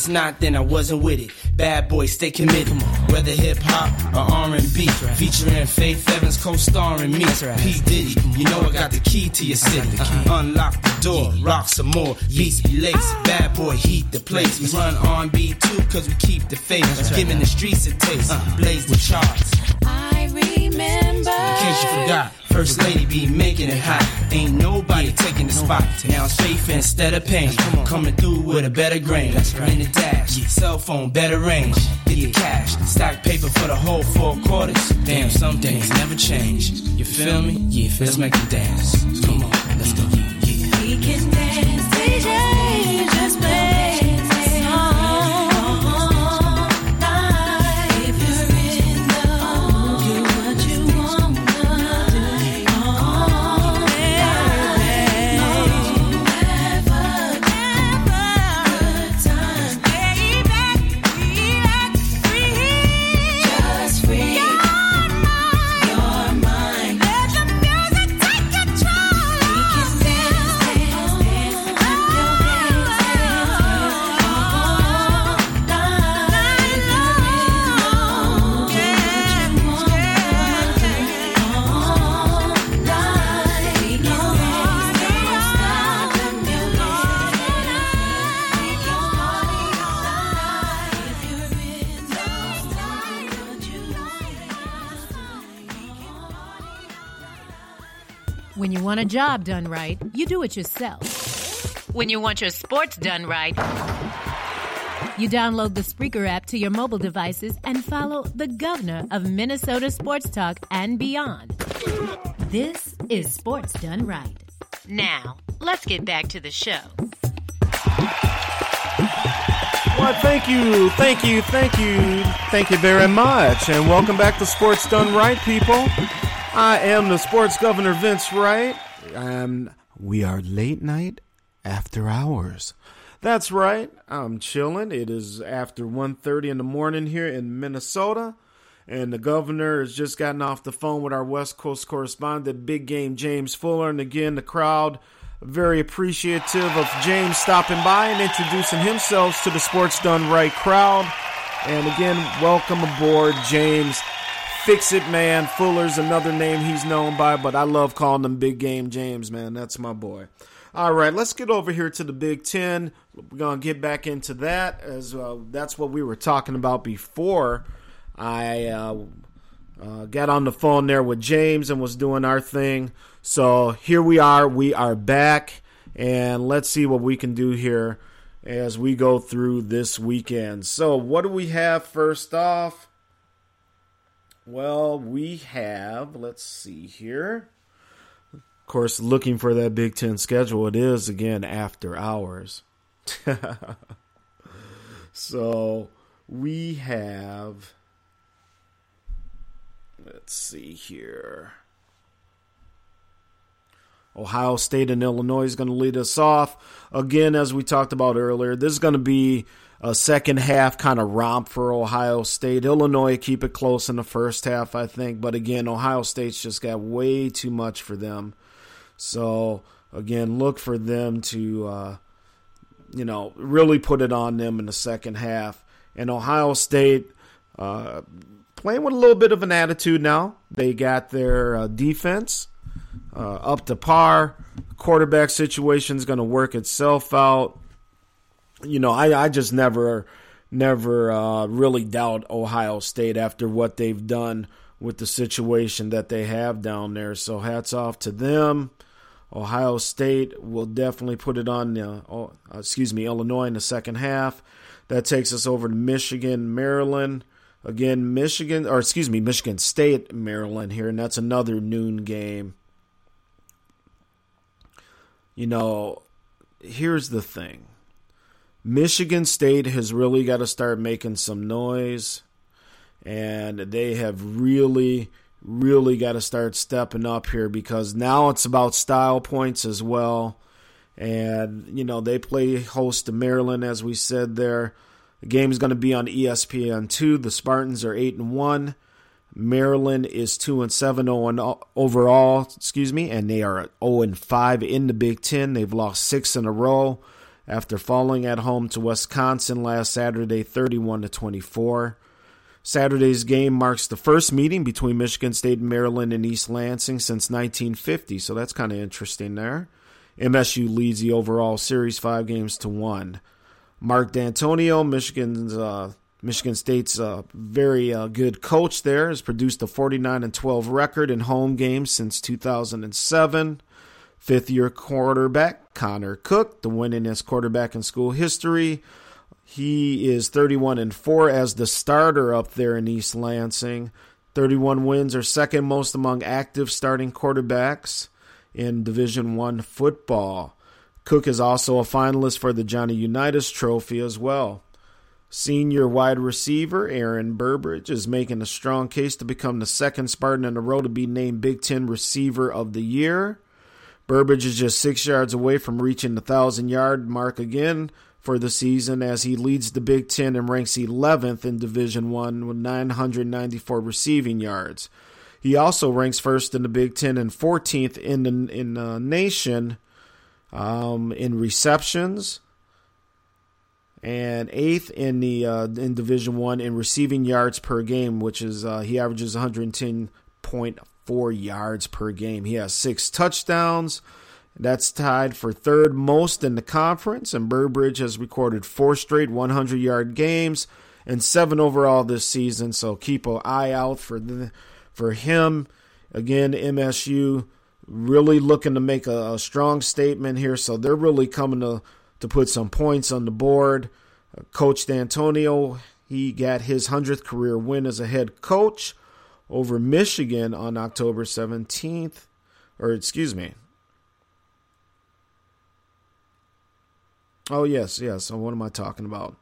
[SPEAKER 8] It's
[SPEAKER 9] not, then I wasn't with it. Bad boy, stay committed. Whether hip hop or R and B, featuring Faith Evans co-starring me. P Diddy, you know I got the key to your city. Uh-huh. Unlock the door, rock some more. Beats be laced. Bad boy, heat the place. We run R&B too, cause we keep the faith. Giving the streets a taste. Blaze the charts.
[SPEAKER 8] I remember.
[SPEAKER 9] In case you forgot, First Lady be making it hot. Ain't nobody taking the spot. Now it's faith instead of pain. Coming through with a better grain. In the dash, cell phone, better range. Get the cash, stack paper for the whole four quarters. Damn, some things never change. You feel me? Yeah, let's make them dance. Come on, let's go.
[SPEAKER 8] Want a
[SPEAKER 3] job done right, you do it yourself. When you want your sports done right, you download the Spreaker app to your mobile devices and follow the governor of Minnesota Sports Talk and beyond. This is Sports Done Right. Now, let's get back to the show.
[SPEAKER 4] Well, thank you, thank you, thank you, thank you very much, and welcome back to Sports Done Right, people. I am the Sports Governor Vince Wright, and we are late night after hours. That's right, I'm chilling. It is after 1.30 in the morning here in Minnesota, and the governor has just gotten off the phone with our West Coast correspondent, Big Game James Fuller, and again, the crowd very appreciative of James stopping by and introducing himself to the Sports Done Right crowd. And again, welcome aboard, James. Fix it, man. Fuller's another name he's known by, but I love calling him Big Game James, man. That's my boy. All right, let's get over here to the Big Ten. We're going to get back into that as uh, that's what we were talking about before I uh, uh, got on the phone there with James and was doing our thing. So here we are. We are back, and let's see what we can do here as we go through this weekend. So, what do we have first off? Well, we have, let's see here. Of course, looking for that Big Ten schedule, it is again after hours. [laughs] so, we have, let's see here. Ohio State and Illinois is going to lead us off. Again, as we talked about earlier, this is going to be a second half kind of romp for Ohio State. Illinois keep it close in the first half, I think. But again, Ohio State's just got way too much for them. So again, look for them to, uh, you know, really put it on them in the second half. And Ohio State uh, playing with a little bit of an attitude now. They got their uh, defense uh, up to par. Quarterback situation is going to work itself out. You know, I, I just never, never uh, really doubt Ohio State after what they've done with the situation that they have down there. So hats off to them. Ohio State will definitely put it on, uh, oh, excuse me, Illinois in the second half. That takes us over to Michigan, Maryland. Again, Michigan, or excuse me, Michigan State, Maryland here, and that's another noon game. You know, here's the thing Michigan State has really got to start making some noise, and they have really, really got to start stepping up here because now it's about style points as well. And, you know, they play host to Maryland, as we said there. The game is going to be on E ESPN2. The Spartans are 8 and 1. Maryland is 2 and 7 0 and uh, overall, excuse me, and they are 0 and 5 in the Big 10. They've lost 6 in a row after falling at home to Wisconsin last Saturday 31 to 24. Saturday's game marks the first meeting between Michigan State and Maryland in East Lansing since 1950, so that's kind of interesting there. MSU leads the overall series 5 games to 1. Mark Dantonio, Michigan's uh, Michigan State's uh, very uh, good coach there, has produced a 49 and 12 record in home games since 2007. Fifth year quarterback Connor Cook, the winningest quarterback in school history. He is 31 and 4 as the starter up there in East Lansing. 31 wins are second most among active starting quarterbacks in Division 1 football. Cook is also a finalist for the Johnny Unitas Trophy as well. Senior wide receiver Aaron Burbridge is making a strong case to become the second Spartan in a row to be named Big Ten Receiver of the Year. Burbridge is just six yards away from reaching the thousand yard mark again for the season as he leads the Big Ten and ranks 11th in Division One with 994 receiving yards. He also ranks first in the Big Ten and 14th in the in the nation um, in receptions and eighth in the uh, in Division One in receiving yards per game, which is uh, he averages 110.4 yards per game. He has six touchdowns. That's tied for third most in the conference, and Burbridge has recorded four straight 100 yard games and seven overall this season. So keep an eye out for the, for him. Again, MSU really looking to make a, a strong statement here, so they're really coming to to put some points on the board. Coach Dantonio, he got his 100th career win as a head coach over Michigan on October 17th, or excuse me. Oh, yes, yes. What am I talking about?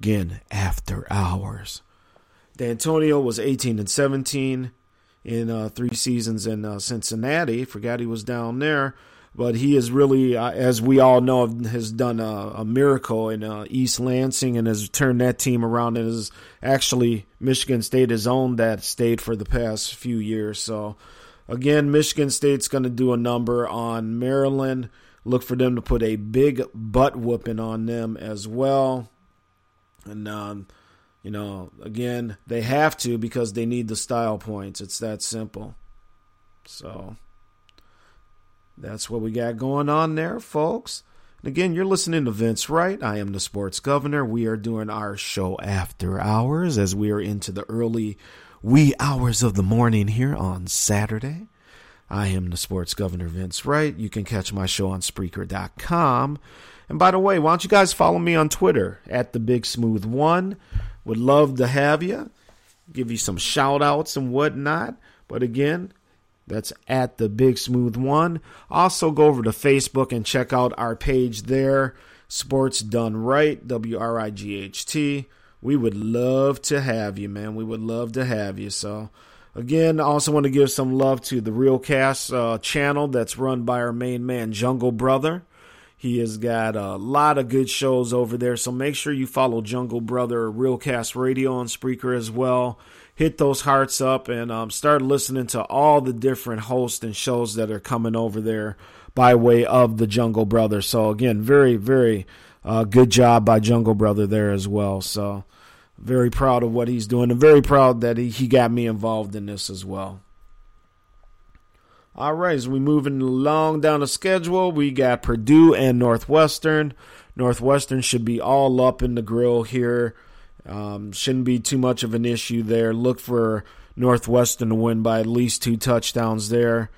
[SPEAKER 4] Again, after hours. Dantonio was 18 and 17 in uh, three seasons in uh, Cincinnati. Forgot he was down there but he is really, uh, as we all know, has done a, a miracle in uh, East Lansing and has turned that team around. And is actually Michigan State has owned that state for the past few years. So again, Michigan State's going to do a number on Maryland. Look for them to put a big butt whooping on them as well. And um, you know, again, they have to because they need the style points. It's that simple. So. That's what we got going on there, folks. And again, you're listening to Vince Wright. I am the sports governor. We are doing our show after hours as we are into the early wee hours of the morning here on Saturday. I am the sports governor, Vince Wright. You can catch my show on Spreaker.com. And by the way, why don't you guys follow me on Twitter at the Big Smooth One? Would love to have you. Give you some shout outs and whatnot. But again, that's at the Big Smooth One. Also, go over to Facebook and check out our page there, Sports Done Right, W R I G H T. We would love to have you, man. We would love to have you. So, Again, I also want to give some love to the Realcast uh, channel that's run by our main man, Jungle Brother. He has got a lot of good shows over there, so make sure you follow Jungle Brother Realcast Radio on Spreaker as well. Hit those hearts up and um, start listening to all the different hosts and shows that are coming over there by way of the Jungle Brother. So again, very, very uh, good job by Jungle Brother there as well. So very proud of what he's doing and very proud that he, he got me involved in this as well. All right, as we moving along down the schedule, we got Purdue and Northwestern. Northwestern should be all up in the grill here. Um, shouldn't be too much of an issue there. Look for Northwestern to win by at least two touchdowns there.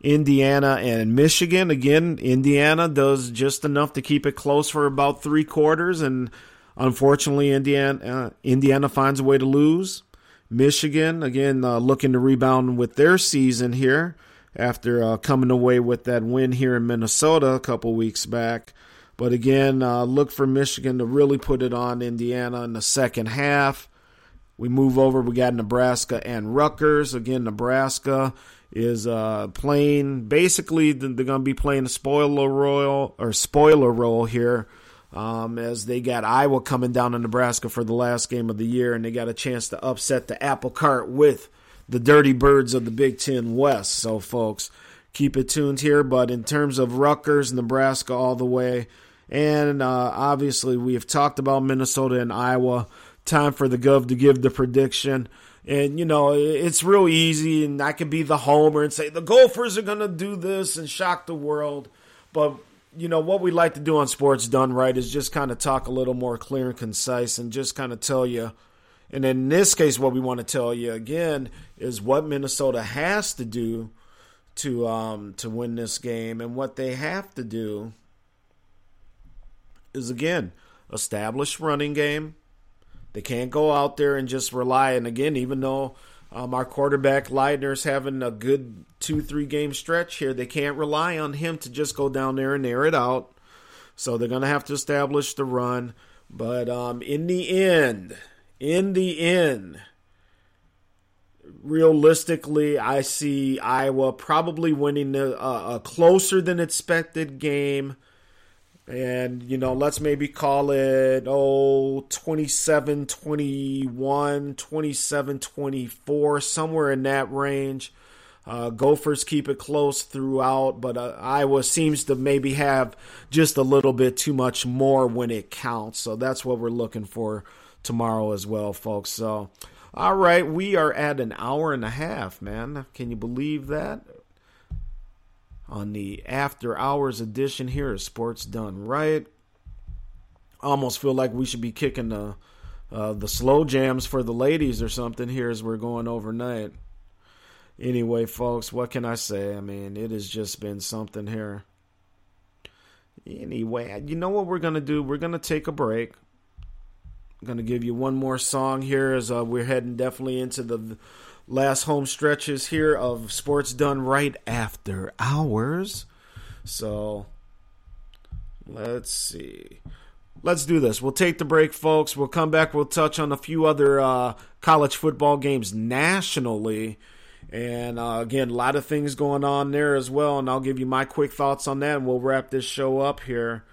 [SPEAKER 4] Indiana and Michigan. Again, Indiana does just enough to keep it close for about three quarters, and unfortunately, Indiana uh, Indiana finds a way to lose. Michigan again uh, looking to rebound with their season here after uh, coming away with that win here in Minnesota a couple weeks back. But again, uh, look for Michigan to really put it on Indiana in the second half. We move over. We got Nebraska and Rutgers. Again, Nebraska is uh, playing. Basically, they're going to be playing a spoiler role or spoiler role here, um, as they got Iowa coming down to Nebraska for the last game of the year, and they got a chance to upset the apple cart with the Dirty Birds of the Big Ten West. So, folks, keep it tuned here. But in terms of Rutgers, Nebraska, all the way. And uh, obviously, we have talked about Minnesota and Iowa. Time for the Gov to give the prediction. And, you know, it's real easy, and I can be the homer and say the Gophers are going to do this and shock the world. But, you know, what we like to do on Sports Done Right is just kind of talk a little more clear and concise and just kind of tell you. And in this case, what we want to tell you again is what Minnesota has to do to um, to win this game, and what they have to do is again established running game. They can't go out there and just rely. And again, even though um, our quarterback Leidner's having a good two three game stretch here, they can't rely on him to just go down there and air it out. So they're going to have to establish the run. But um, in the end, in the end, realistically, I see Iowa probably winning a, a closer than expected game. And, you know, let's maybe call it, oh, 27 21, 27 24, somewhere in that range. Uh, Gophers keep it close throughout, but uh, Iowa seems to maybe have just a little bit too much more when it counts. So that's what we're looking for tomorrow as well, folks. So, all right, we are at an hour and a half, man. Can you believe that? On the after hours edition here of Sports Done Right. Almost feel like we should be kicking the uh, the slow jams for the ladies or something here as we're going overnight. Anyway, folks, what can I say? I mean, it has just been something here. Anyway, you know what we're to do? We're to take a break. I'm to give you one more song here as uh, we're heading definitely into the last home stretches here of Sports Done Right after hours. So, let's see. Let's do this. We'll take the break, folks. We'll come back. We'll touch on a few other uh, college football games nationally. And uh, again, a lot of things going on there as well. And I'll give you my quick thoughts on that, and we'll wrap this show up here.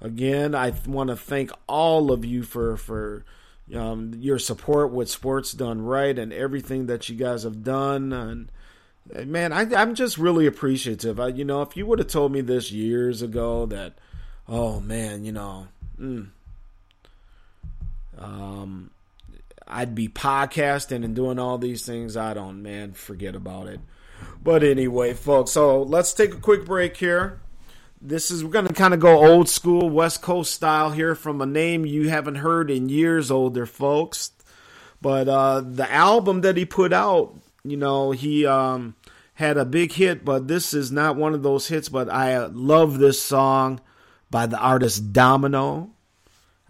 [SPEAKER 4] Again, I want to thank all of you for for um, your support with Sports Done Right and everything that you guys have done. And man, I, I'm just really appreciative. I, you know, if you would have told me this years ago that, oh man, you know, mm, um, I'd be podcasting and doing all these things. I don't, man, forget about it. But anyway, folks, so let's take a quick break here. This is we're gonna kind of go old school West Coast style here from a name you haven't heard in years, older folks. But uh, the album that he put out, you know, he um, had a big hit, but this is not one of those hits. But I love this song by the artist Domino.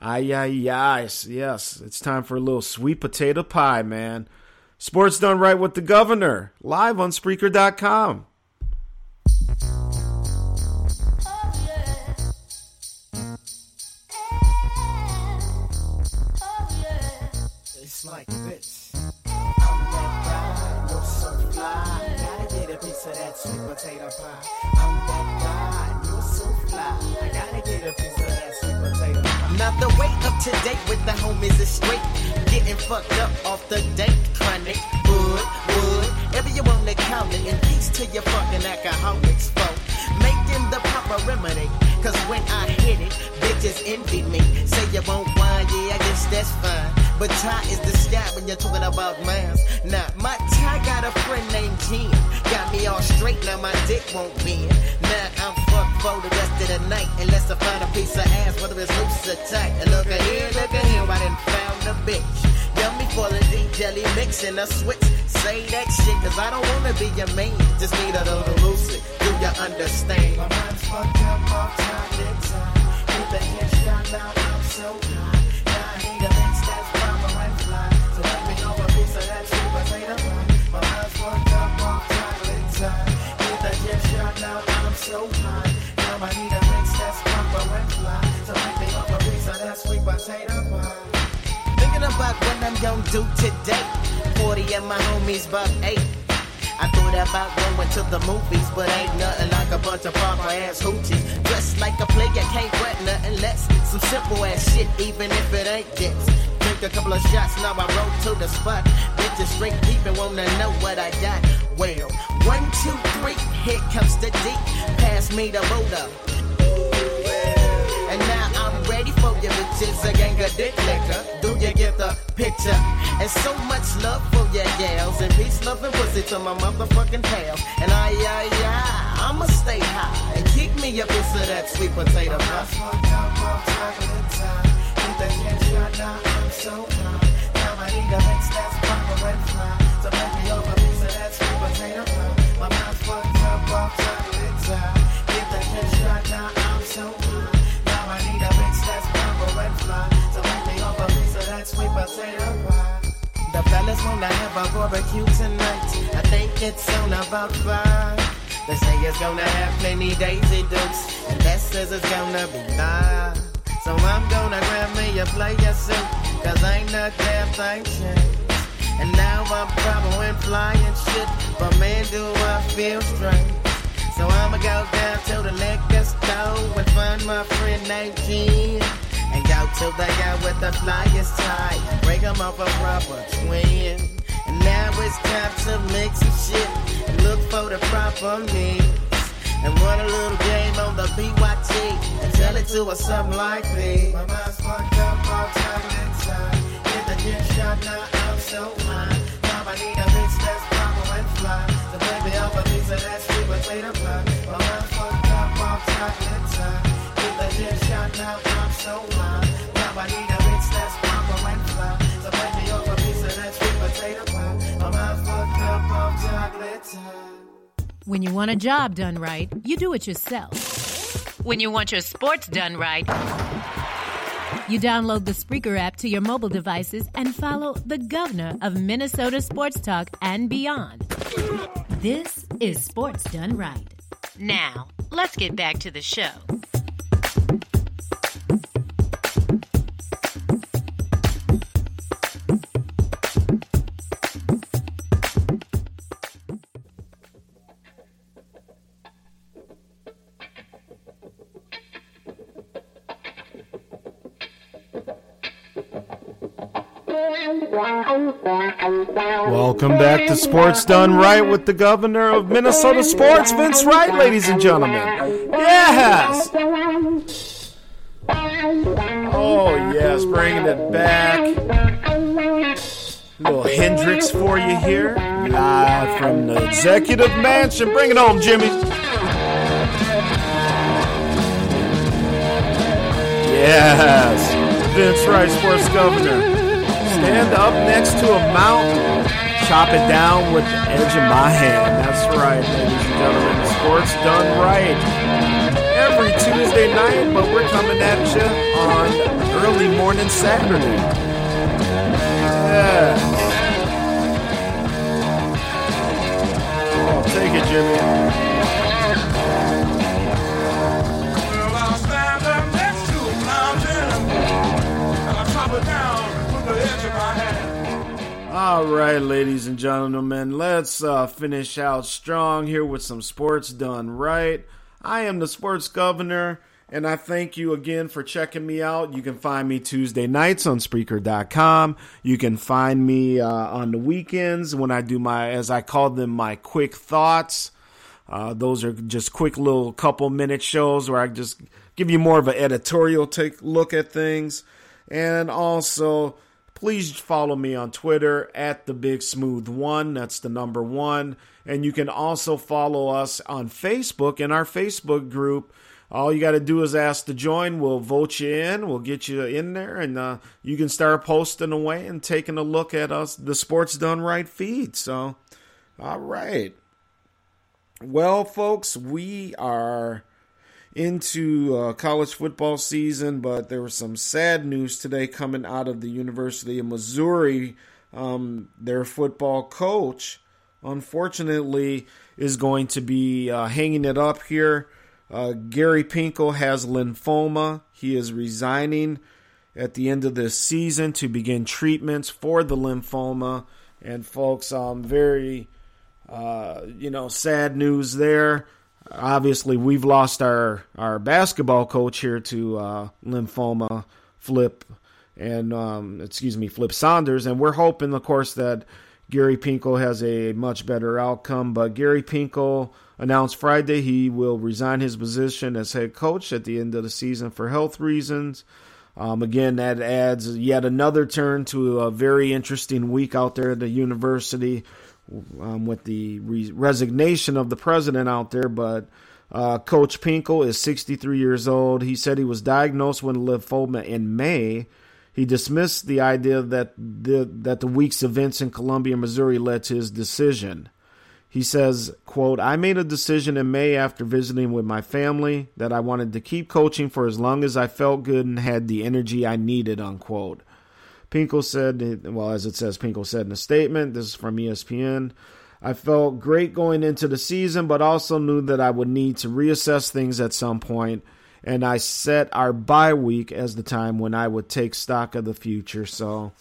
[SPEAKER 4] Ay, ay, ay. Yes, it's time for a little sweet potato pie, man. Sports done right with the governor. Live on Spreaker.com.
[SPEAKER 5] sweet potato pie. I'm that guy, you're so fly. I gotta get a piece of that sweet potato pie. Now the way up to date with the homies is straight. Getting fucked up off the date chronic. Wood, wood, ever you wanna count it. And peace to your fucking alcoholics, folk. Making the proper remedy. Cause when I hit it, bitches envy me. Say you won't wine, yeah, I guess that's fine. But Ty is the sky when you're talking about mines. Now, my Ty got a friend named Jim. Got me all straight, now my dick won't bend. Now I'm fucked for the rest of the night. Unless I find a piece of ass, whether it's loose or tight. And look at here, look at here, I done found a bitch. Yummy D jelly mixing a switch. Say that shit, cause I don't wanna be your man. Just need a little lucid. Do you understand? My mind's fucked up all time, time. Hit the headshot, now I'm so high. A that's a of that the I'm so high. Now I need a mix that's proper and fly. So let me know a piece of that sweet potato pie. Thinking about what I'm gonna do today. 40 and my homies about eight. I thought about going to the movies, but ain't nothing like a bunch of proper ass hoochies. Dressed like a player, can't wet nothing less. Some simple ass shit, even if it ain't this. Drink a couple of shots, now I roll to the spot. Bitches straight peeping, wanna know what I got. Well, one, two, three, here comes the deep. Pass me the Buddha. And now I'm ready for you bitches, a gang of dick liquor. Do you get the picture? And so much love for your gals. And peace, love, and pussy to my motherfucking pal. And I, I, I, I'ma stay high. And keep me a piece of that sweet potato pie. They say it's gonna have plenty Daisy Dukes, and that says it's gonna be live. So I'm gonna grab me a player suit, cause ain't no damn thing changed. And now I'm following flying shit, but man, do I feel strange. So I'ma go down to the liquor store and find my friend named Ken. And go to the guy with the flyest tie, break him off a proper twin. And now it's time to mix some shit look for the proper mix. And run a little game on the BYT and tell it to us something like this. My mind's fucked up all time inside. Hit the gym shot, now I'm so high. Now I need a mix that's proper and fly. So baby, off a piece of that sweet potato pie. My mind's fucked up all time inside. Hit the gym shot, now I'm so high. Now I need a mix that's proper and fly. So baby, off a piece of that sweet potato pie. My mind's fucked up all time.
[SPEAKER 3] When you want a job done right, you do it yourself. When you want your sports done right, you download the Spreaker app to your mobile devices and follow the governor of Minnesota Sports Talk and beyond. This is Sports Done Right.
[SPEAKER 1] Now, let's get back to the show.
[SPEAKER 4] Welcome back to Sports Done Right with the governor of Minnesota Sports, Vince Wright, ladies and gentlemen. Yes! Oh, yes, bringing it back. Little Hendrix for you here, live from the Executive Mansion. Bring it home, Jimmy. Yes, Vince Wright, Sports Governor. Stand up next to a mountain, chop it down with the edge of my hand. That's right, ladies and gentlemen. Sports done right. Every Tuesday night, but we're coming at you on early morning Saturday. Yes. Oh, take it, Jimmy. All right, ladies and gentlemen, let's uh, finish out strong here with some sports done right. I am the sports governor, and I thank you again for checking me out. You can find me Tuesday nights on Spreaker.com. You can find me uh, on the weekends when I do my, as I call them, my quick thoughts. Uh, those are just quick little couple minute shows where I just give you more of an editorial take look at things. And also, please follow me on Twitter at the Big Smooth One. That's the number one. And you can also follow us on Facebook in our Facebook group. All you got to do is ask to join. We'll vote you in. We'll get you in there, and uh, you can start posting away and taking a look at us, the Sports Done Right feed. So, all right. Well, folks, we are into uh, college football season, but there was some sad news today coming out of the University of Missouri. Um, their football coach, unfortunately, is going to be uh, hanging it up here. Uh, Gary Pinkel has lymphoma. He is resigning at the end of this season to begin treatments for the lymphoma. And, folks, I'm very uh, you know, sad news there. Obviously, we've lost our, our basketball coach here to uh, lymphoma, Flip, and um, excuse me, Flip Saunders, and we're hoping, of course, that Gary Pinkel has a much better outcome. But Gary Pinkel announced Friday he will resign his position as head coach at the end of the season for health reasons. Um, again, that adds yet another turn to a very interesting week out there at the university um, with the re- resignation of the president out there. But uh, Coach Pinkel is 63 years old. He said he was diagnosed with lymphoma in May. He dismissed the idea that the that the week's events in Columbia, Missouri, led to his decision. He says, quote, I made a decision in May after visiting with my family that I wanted to keep coaching for as long as I felt good and had the energy I needed, unquote. Pinkel said, well, as it says, Pinkel said in a statement, this is from ESPN. I felt great going into the season, but also knew that I would need to reassess things at some point, and I set our bye week as the time when I would take stock of the future. So,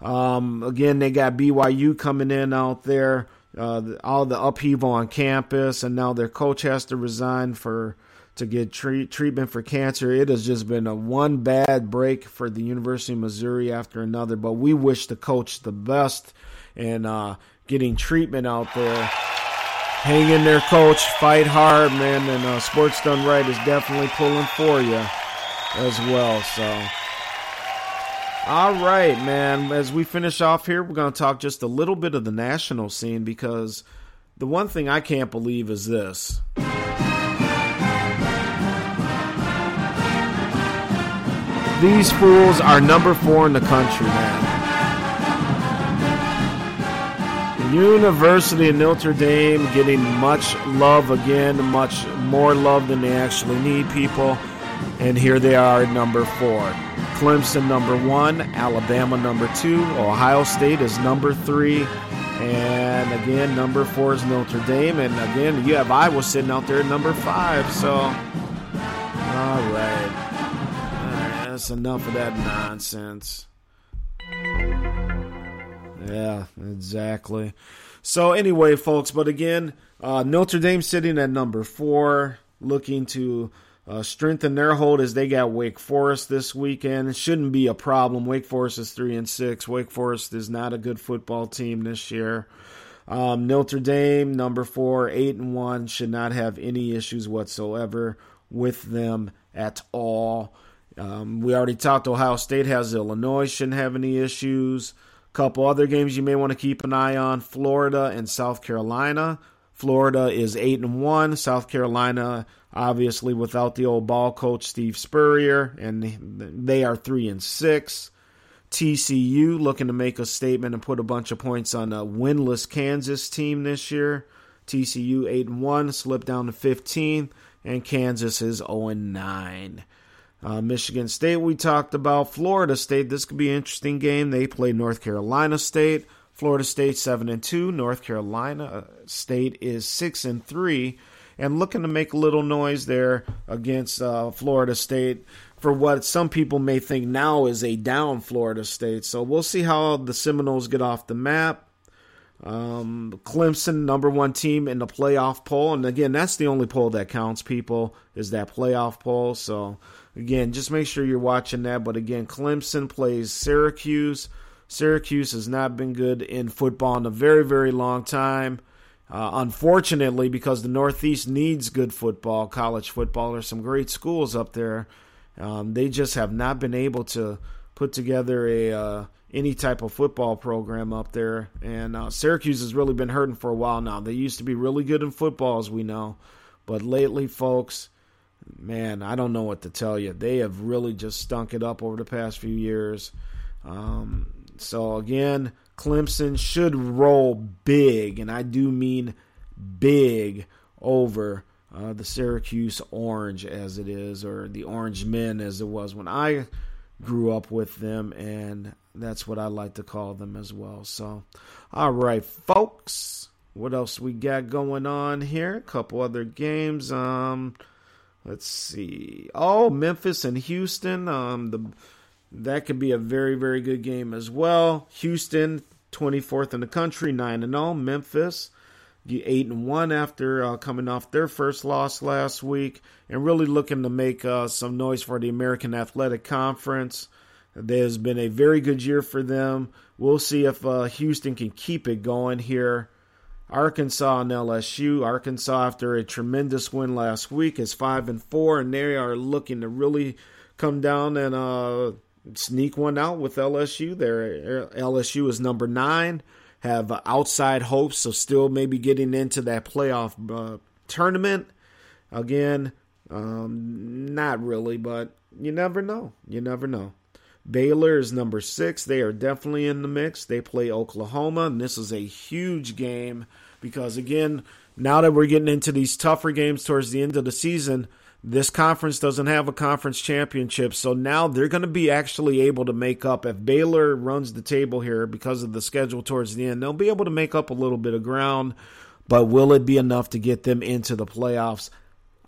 [SPEAKER 4] um, again, they got BYU coming in out there, uh, all the upheaval on campus, and now their coach has to resign for to get treat, treatment for cancer. It has just been a one bad break for the University of Missouri after another. But we wish the coach the best and uh, getting treatment out there. Hang in there, coach. Fight hard, man. And uh, Sports Done Right is definitely pulling for you as well. So, all right, man. As we finish off here, we're going to talk just a little bit of the national scene because the one thing I can't believe is this. These fools are number four in the country, man. The University of Notre Dame getting much love again, much more love than they actually need, people. And here they are number four. Clemson number one, Alabama number two, Ohio State is number three, and again number four is Notre Dame, and again you have Iowa sitting out there at number five. So, all right, that's enough of that nonsense. Yeah, exactly. So anyway, folks, but again, uh, Notre Dame sitting at number four, looking to uh, strengthen their hold as they got Wake Forest this weekend. It shouldn't be a problem. Wake Forest is three and six. Wake Forest is not a good football team this year. Um, Notre Dame, number four, eight and one, should not have any issues whatsoever with them at all. Um, we already talked. Ohio State has Illinois, shouldn't have any issues. Couple other games you may want to keep an eye on: Florida and South Carolina. Florida is eight and one. South Carolina, obviously, without the old ball coach Steve Spurrier, and they are three and six. TCU looking to make a statement and put a bunch of points on a winless Kansas team this year. TCU eight and one, slipped down to 15, and Kansas is 0 and nine. Uh, Michigan State, we talked about. Florida State, this could be an interesting game. They play North Carolina State. Florida State seven and two. North Carolina State is six and three, and looking to make a little noise there against uh, Florida State. for what some people may think now is a down Florida State. So we'll see how the Seminoles get off the map. Um, Clemson, number one team in the playoff poll, and again, that's the only poll that counts. People is that playoff poll. So again, just make sure you're watching that. But again, Clemson plays Syracuse. Syracuse has not been good in football in a very, very long time. Uh, unfortunately, because the Northeast needs good football, college football. There's some great schools up there. Um, they just have not been able to put together a uh, any type of football program up there. And uh, Syracuse has really been hurting for a while now. They used to be really good in football, as we know, but lately, folks, man, I don't know what to tell you. They have really just stunk it up over the past few years. Um, so again, Clemson should roll big, and I do mean big over uh, the Syracuse Orange as it is, or the Orange Men as it was when I grew up with them, and that's what I like to call them as well. So, all right, folks, what else we got going on here? A couple other games. Um, let's see. Oh, Memphis and Houston. Um, the that could be a very very good game as well. Houston, 24th in the country, nine and zero. Memphis eight and one after uh, coming off their first loss last week, and really looking to make uh, some noise for the American Athletic Conference. There's been a very good year for them. We'll see if uh, Houston can keep it going here. Arkansas and LSU. Arkansas, after a tremendous win last week, is five and four, and they are looking to really come down and uh, sneak one out with LSU. There, LSU is number nine have outside hopes, of still maybe getting into that playoff uh, tournament. Again, um, not really, but you never know. You never know. Baylor is number six. They are definitely in the mix. They play Oklahoma, and this is a huge game because, again, now that we're getting into these tougher games towards the end of the season, this conference doesn't have a conference championship, so now they're going to be actually able to make up. If Baylor runs the table here because of the schedule towards the end, they'll be able to make up a little bit of ground. But will it be enough to get them into the playoffs?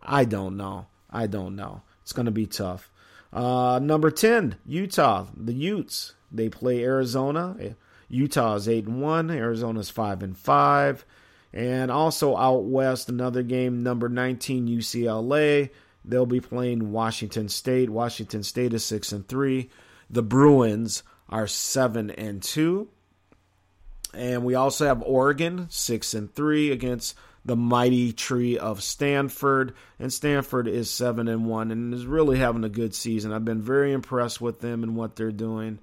[SPEAKER 4] I don't know. I don't know. It's going to be tough. Uh, number 10, Utah, the Utes. They play Arizona. Utah is 8 and 1, Arizona's 5 and 5. And also out west, another game, number 19, UCLA. They'll be playing Washington State. Washington State is six and three. The Bruins are seven and two. And we also have Oregon six and three against the mighty tree of Stanford. And Stanford is seven and one and is really having a good season. I've been very impressed with them and what they're doing.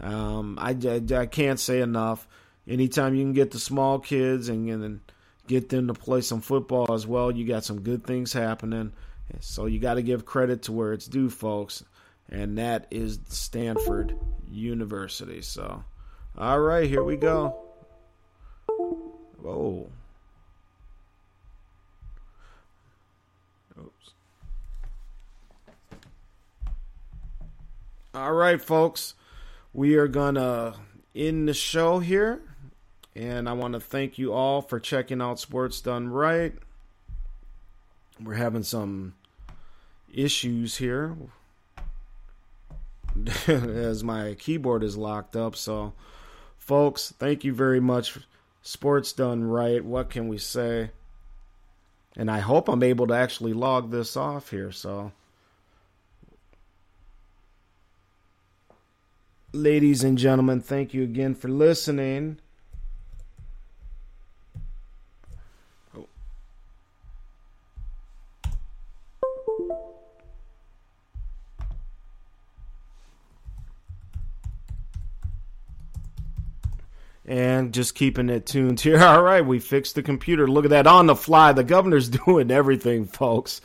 [SPEAKER 4] Um, I, I, I, can't say enough. Anytime you can get the small kids and, and get them to play some football as well, you got some good things happening. So you got to give credit to where it's due, folks, and that is Stanford University. So, all right, here we go. Whoa. All right, folks, we are gonna end the show here, and I want to thank you all for checking out Sports Done Right we're having some issues here [laughs] as my keyboard is locked up. So, folks, thank you very much. Sports done right. What can we say? And I hope I'm able to actually log this off here. So, ladies and gentlemen, thank you again for listening. and just keeping it tuned here. [laughs] All right, we fixed the computer. Look at that on the fly. The governor's [laughs] doing everything, folks.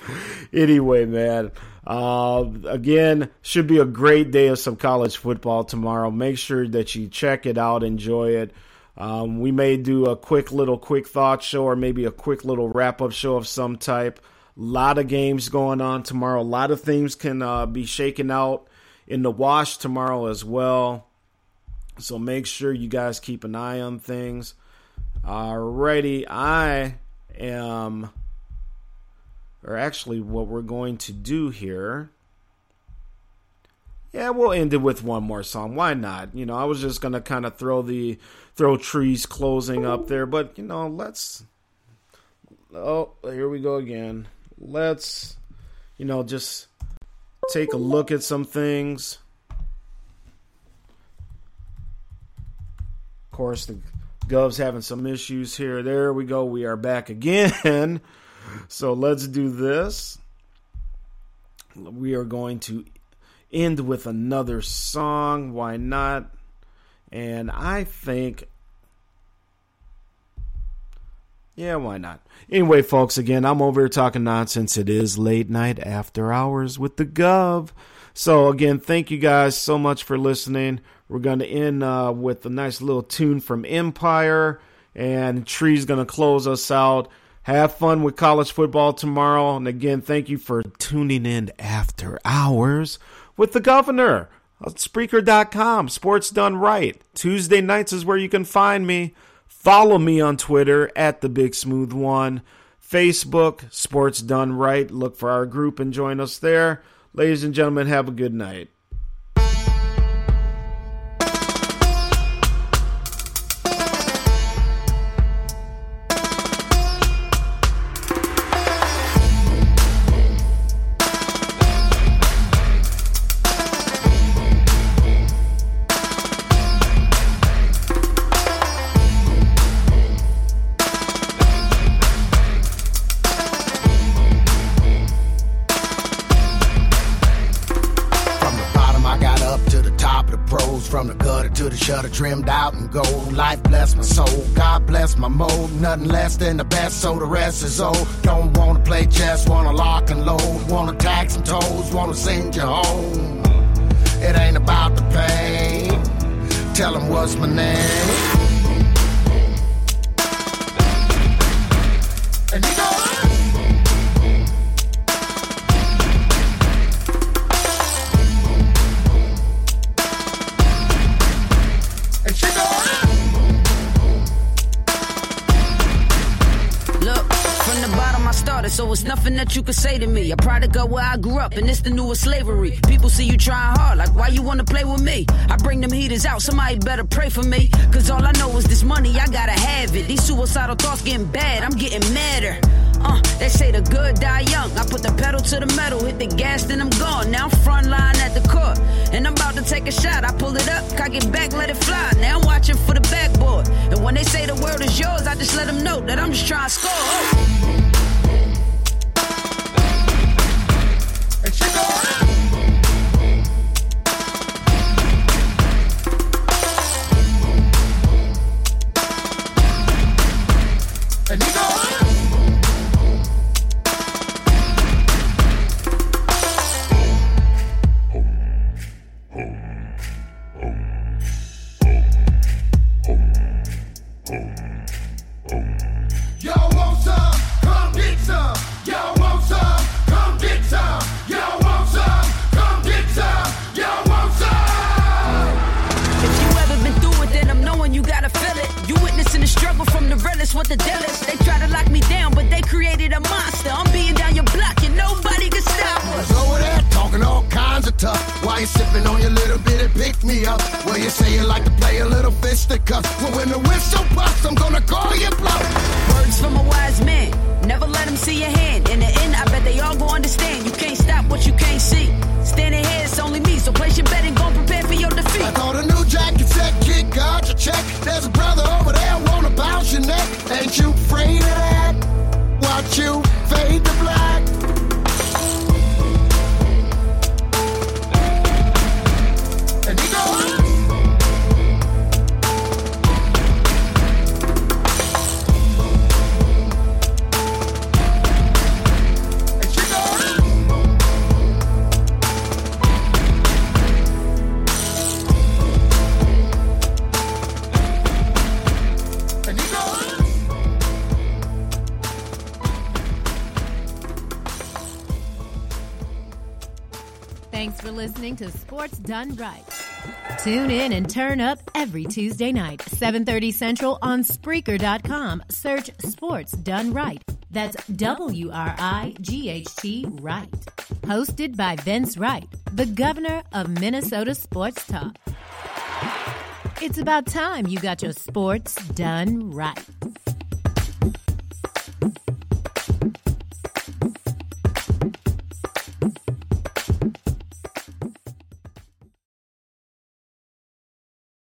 [SPEAKER 4] Anyway, man. Uh, again, should be a great day of some college football tomorrow. Make sure that you check it out, enjoy it. Um, we may do a quick little quick thought show or maybe a quick little wrap up show of some type. A lot of games going on tomorrow. A lot of things can uh, be shaken out in the wash tomorrow as well. So make sure you guys keep an eye on things. Alrighty, I am, or actually, what we're going to do here Yeah, we'll end it with one more song. Why not? You know, I was just gonna kind of throw the throw trees closing up there, but you know, let's. Oh, here we go again. Let's, you know, just take a look at some things. Of course, the Gov's having some issues here. There we go. We are back again. [laughs] So let's do this. We are going to end with another song. Why not? And I think. Yeah, why not? Anyway, folks, again, I'm over here talking nonsense. It is late night after hours with the Gov. So, again, thank you guys so much for listening. We're going to end uh, with a nice little tune from Empire, and Tree's going to close us out. Have fun with college football tomorrow. And again, thank you for tuning in after hours with the governor. Spreaker.com. Sports done right. Tuesday nights is where you can find me. Follow me on Twitter at the Big Smooth One. Facebook, Sports Done Right. Look for our group and join us there. Ladies and gentlemen, have a good night.
[SPEAKER 5] Nothing less than the best, so the rest is old. Don't wanna play chess, wanna lock and load. Wanna tax some toes, wanna send you home. It ain't about the pain. Tell 'em what's my name.
[SPEAKER 10] It's nothing that you can say to me. A product of where I grew up, and it's the newest slavery. People see you trying hard, like why you wanna play with me? I bring them heaters out, somebody better pray for me. Cause all I know is this money, I gotta have it. These suicidal thoughts getting bad, I'm getting madder. Uh, they say the good die young. I put the pedal to the metal, hit the gas, then I'm gone. Now I'm front line at the court, and I'm about to take a shot. I pull it up, cock it back, let it fly. Now I'm watching for the backboard. And when they say the world is yours, I just let them know that I'm just trying to score.
[SPEAKER 5] And
[SPEAKER 3] Done Right. Tune in and turn up every Tuesday night, 7:30 Central on Spreaker.com. Search Sports Done Right That's W R I G H T Right. Hosted by Vince Wright, the governor of Minnesota Sports Talk. It's about time you got your sports done right.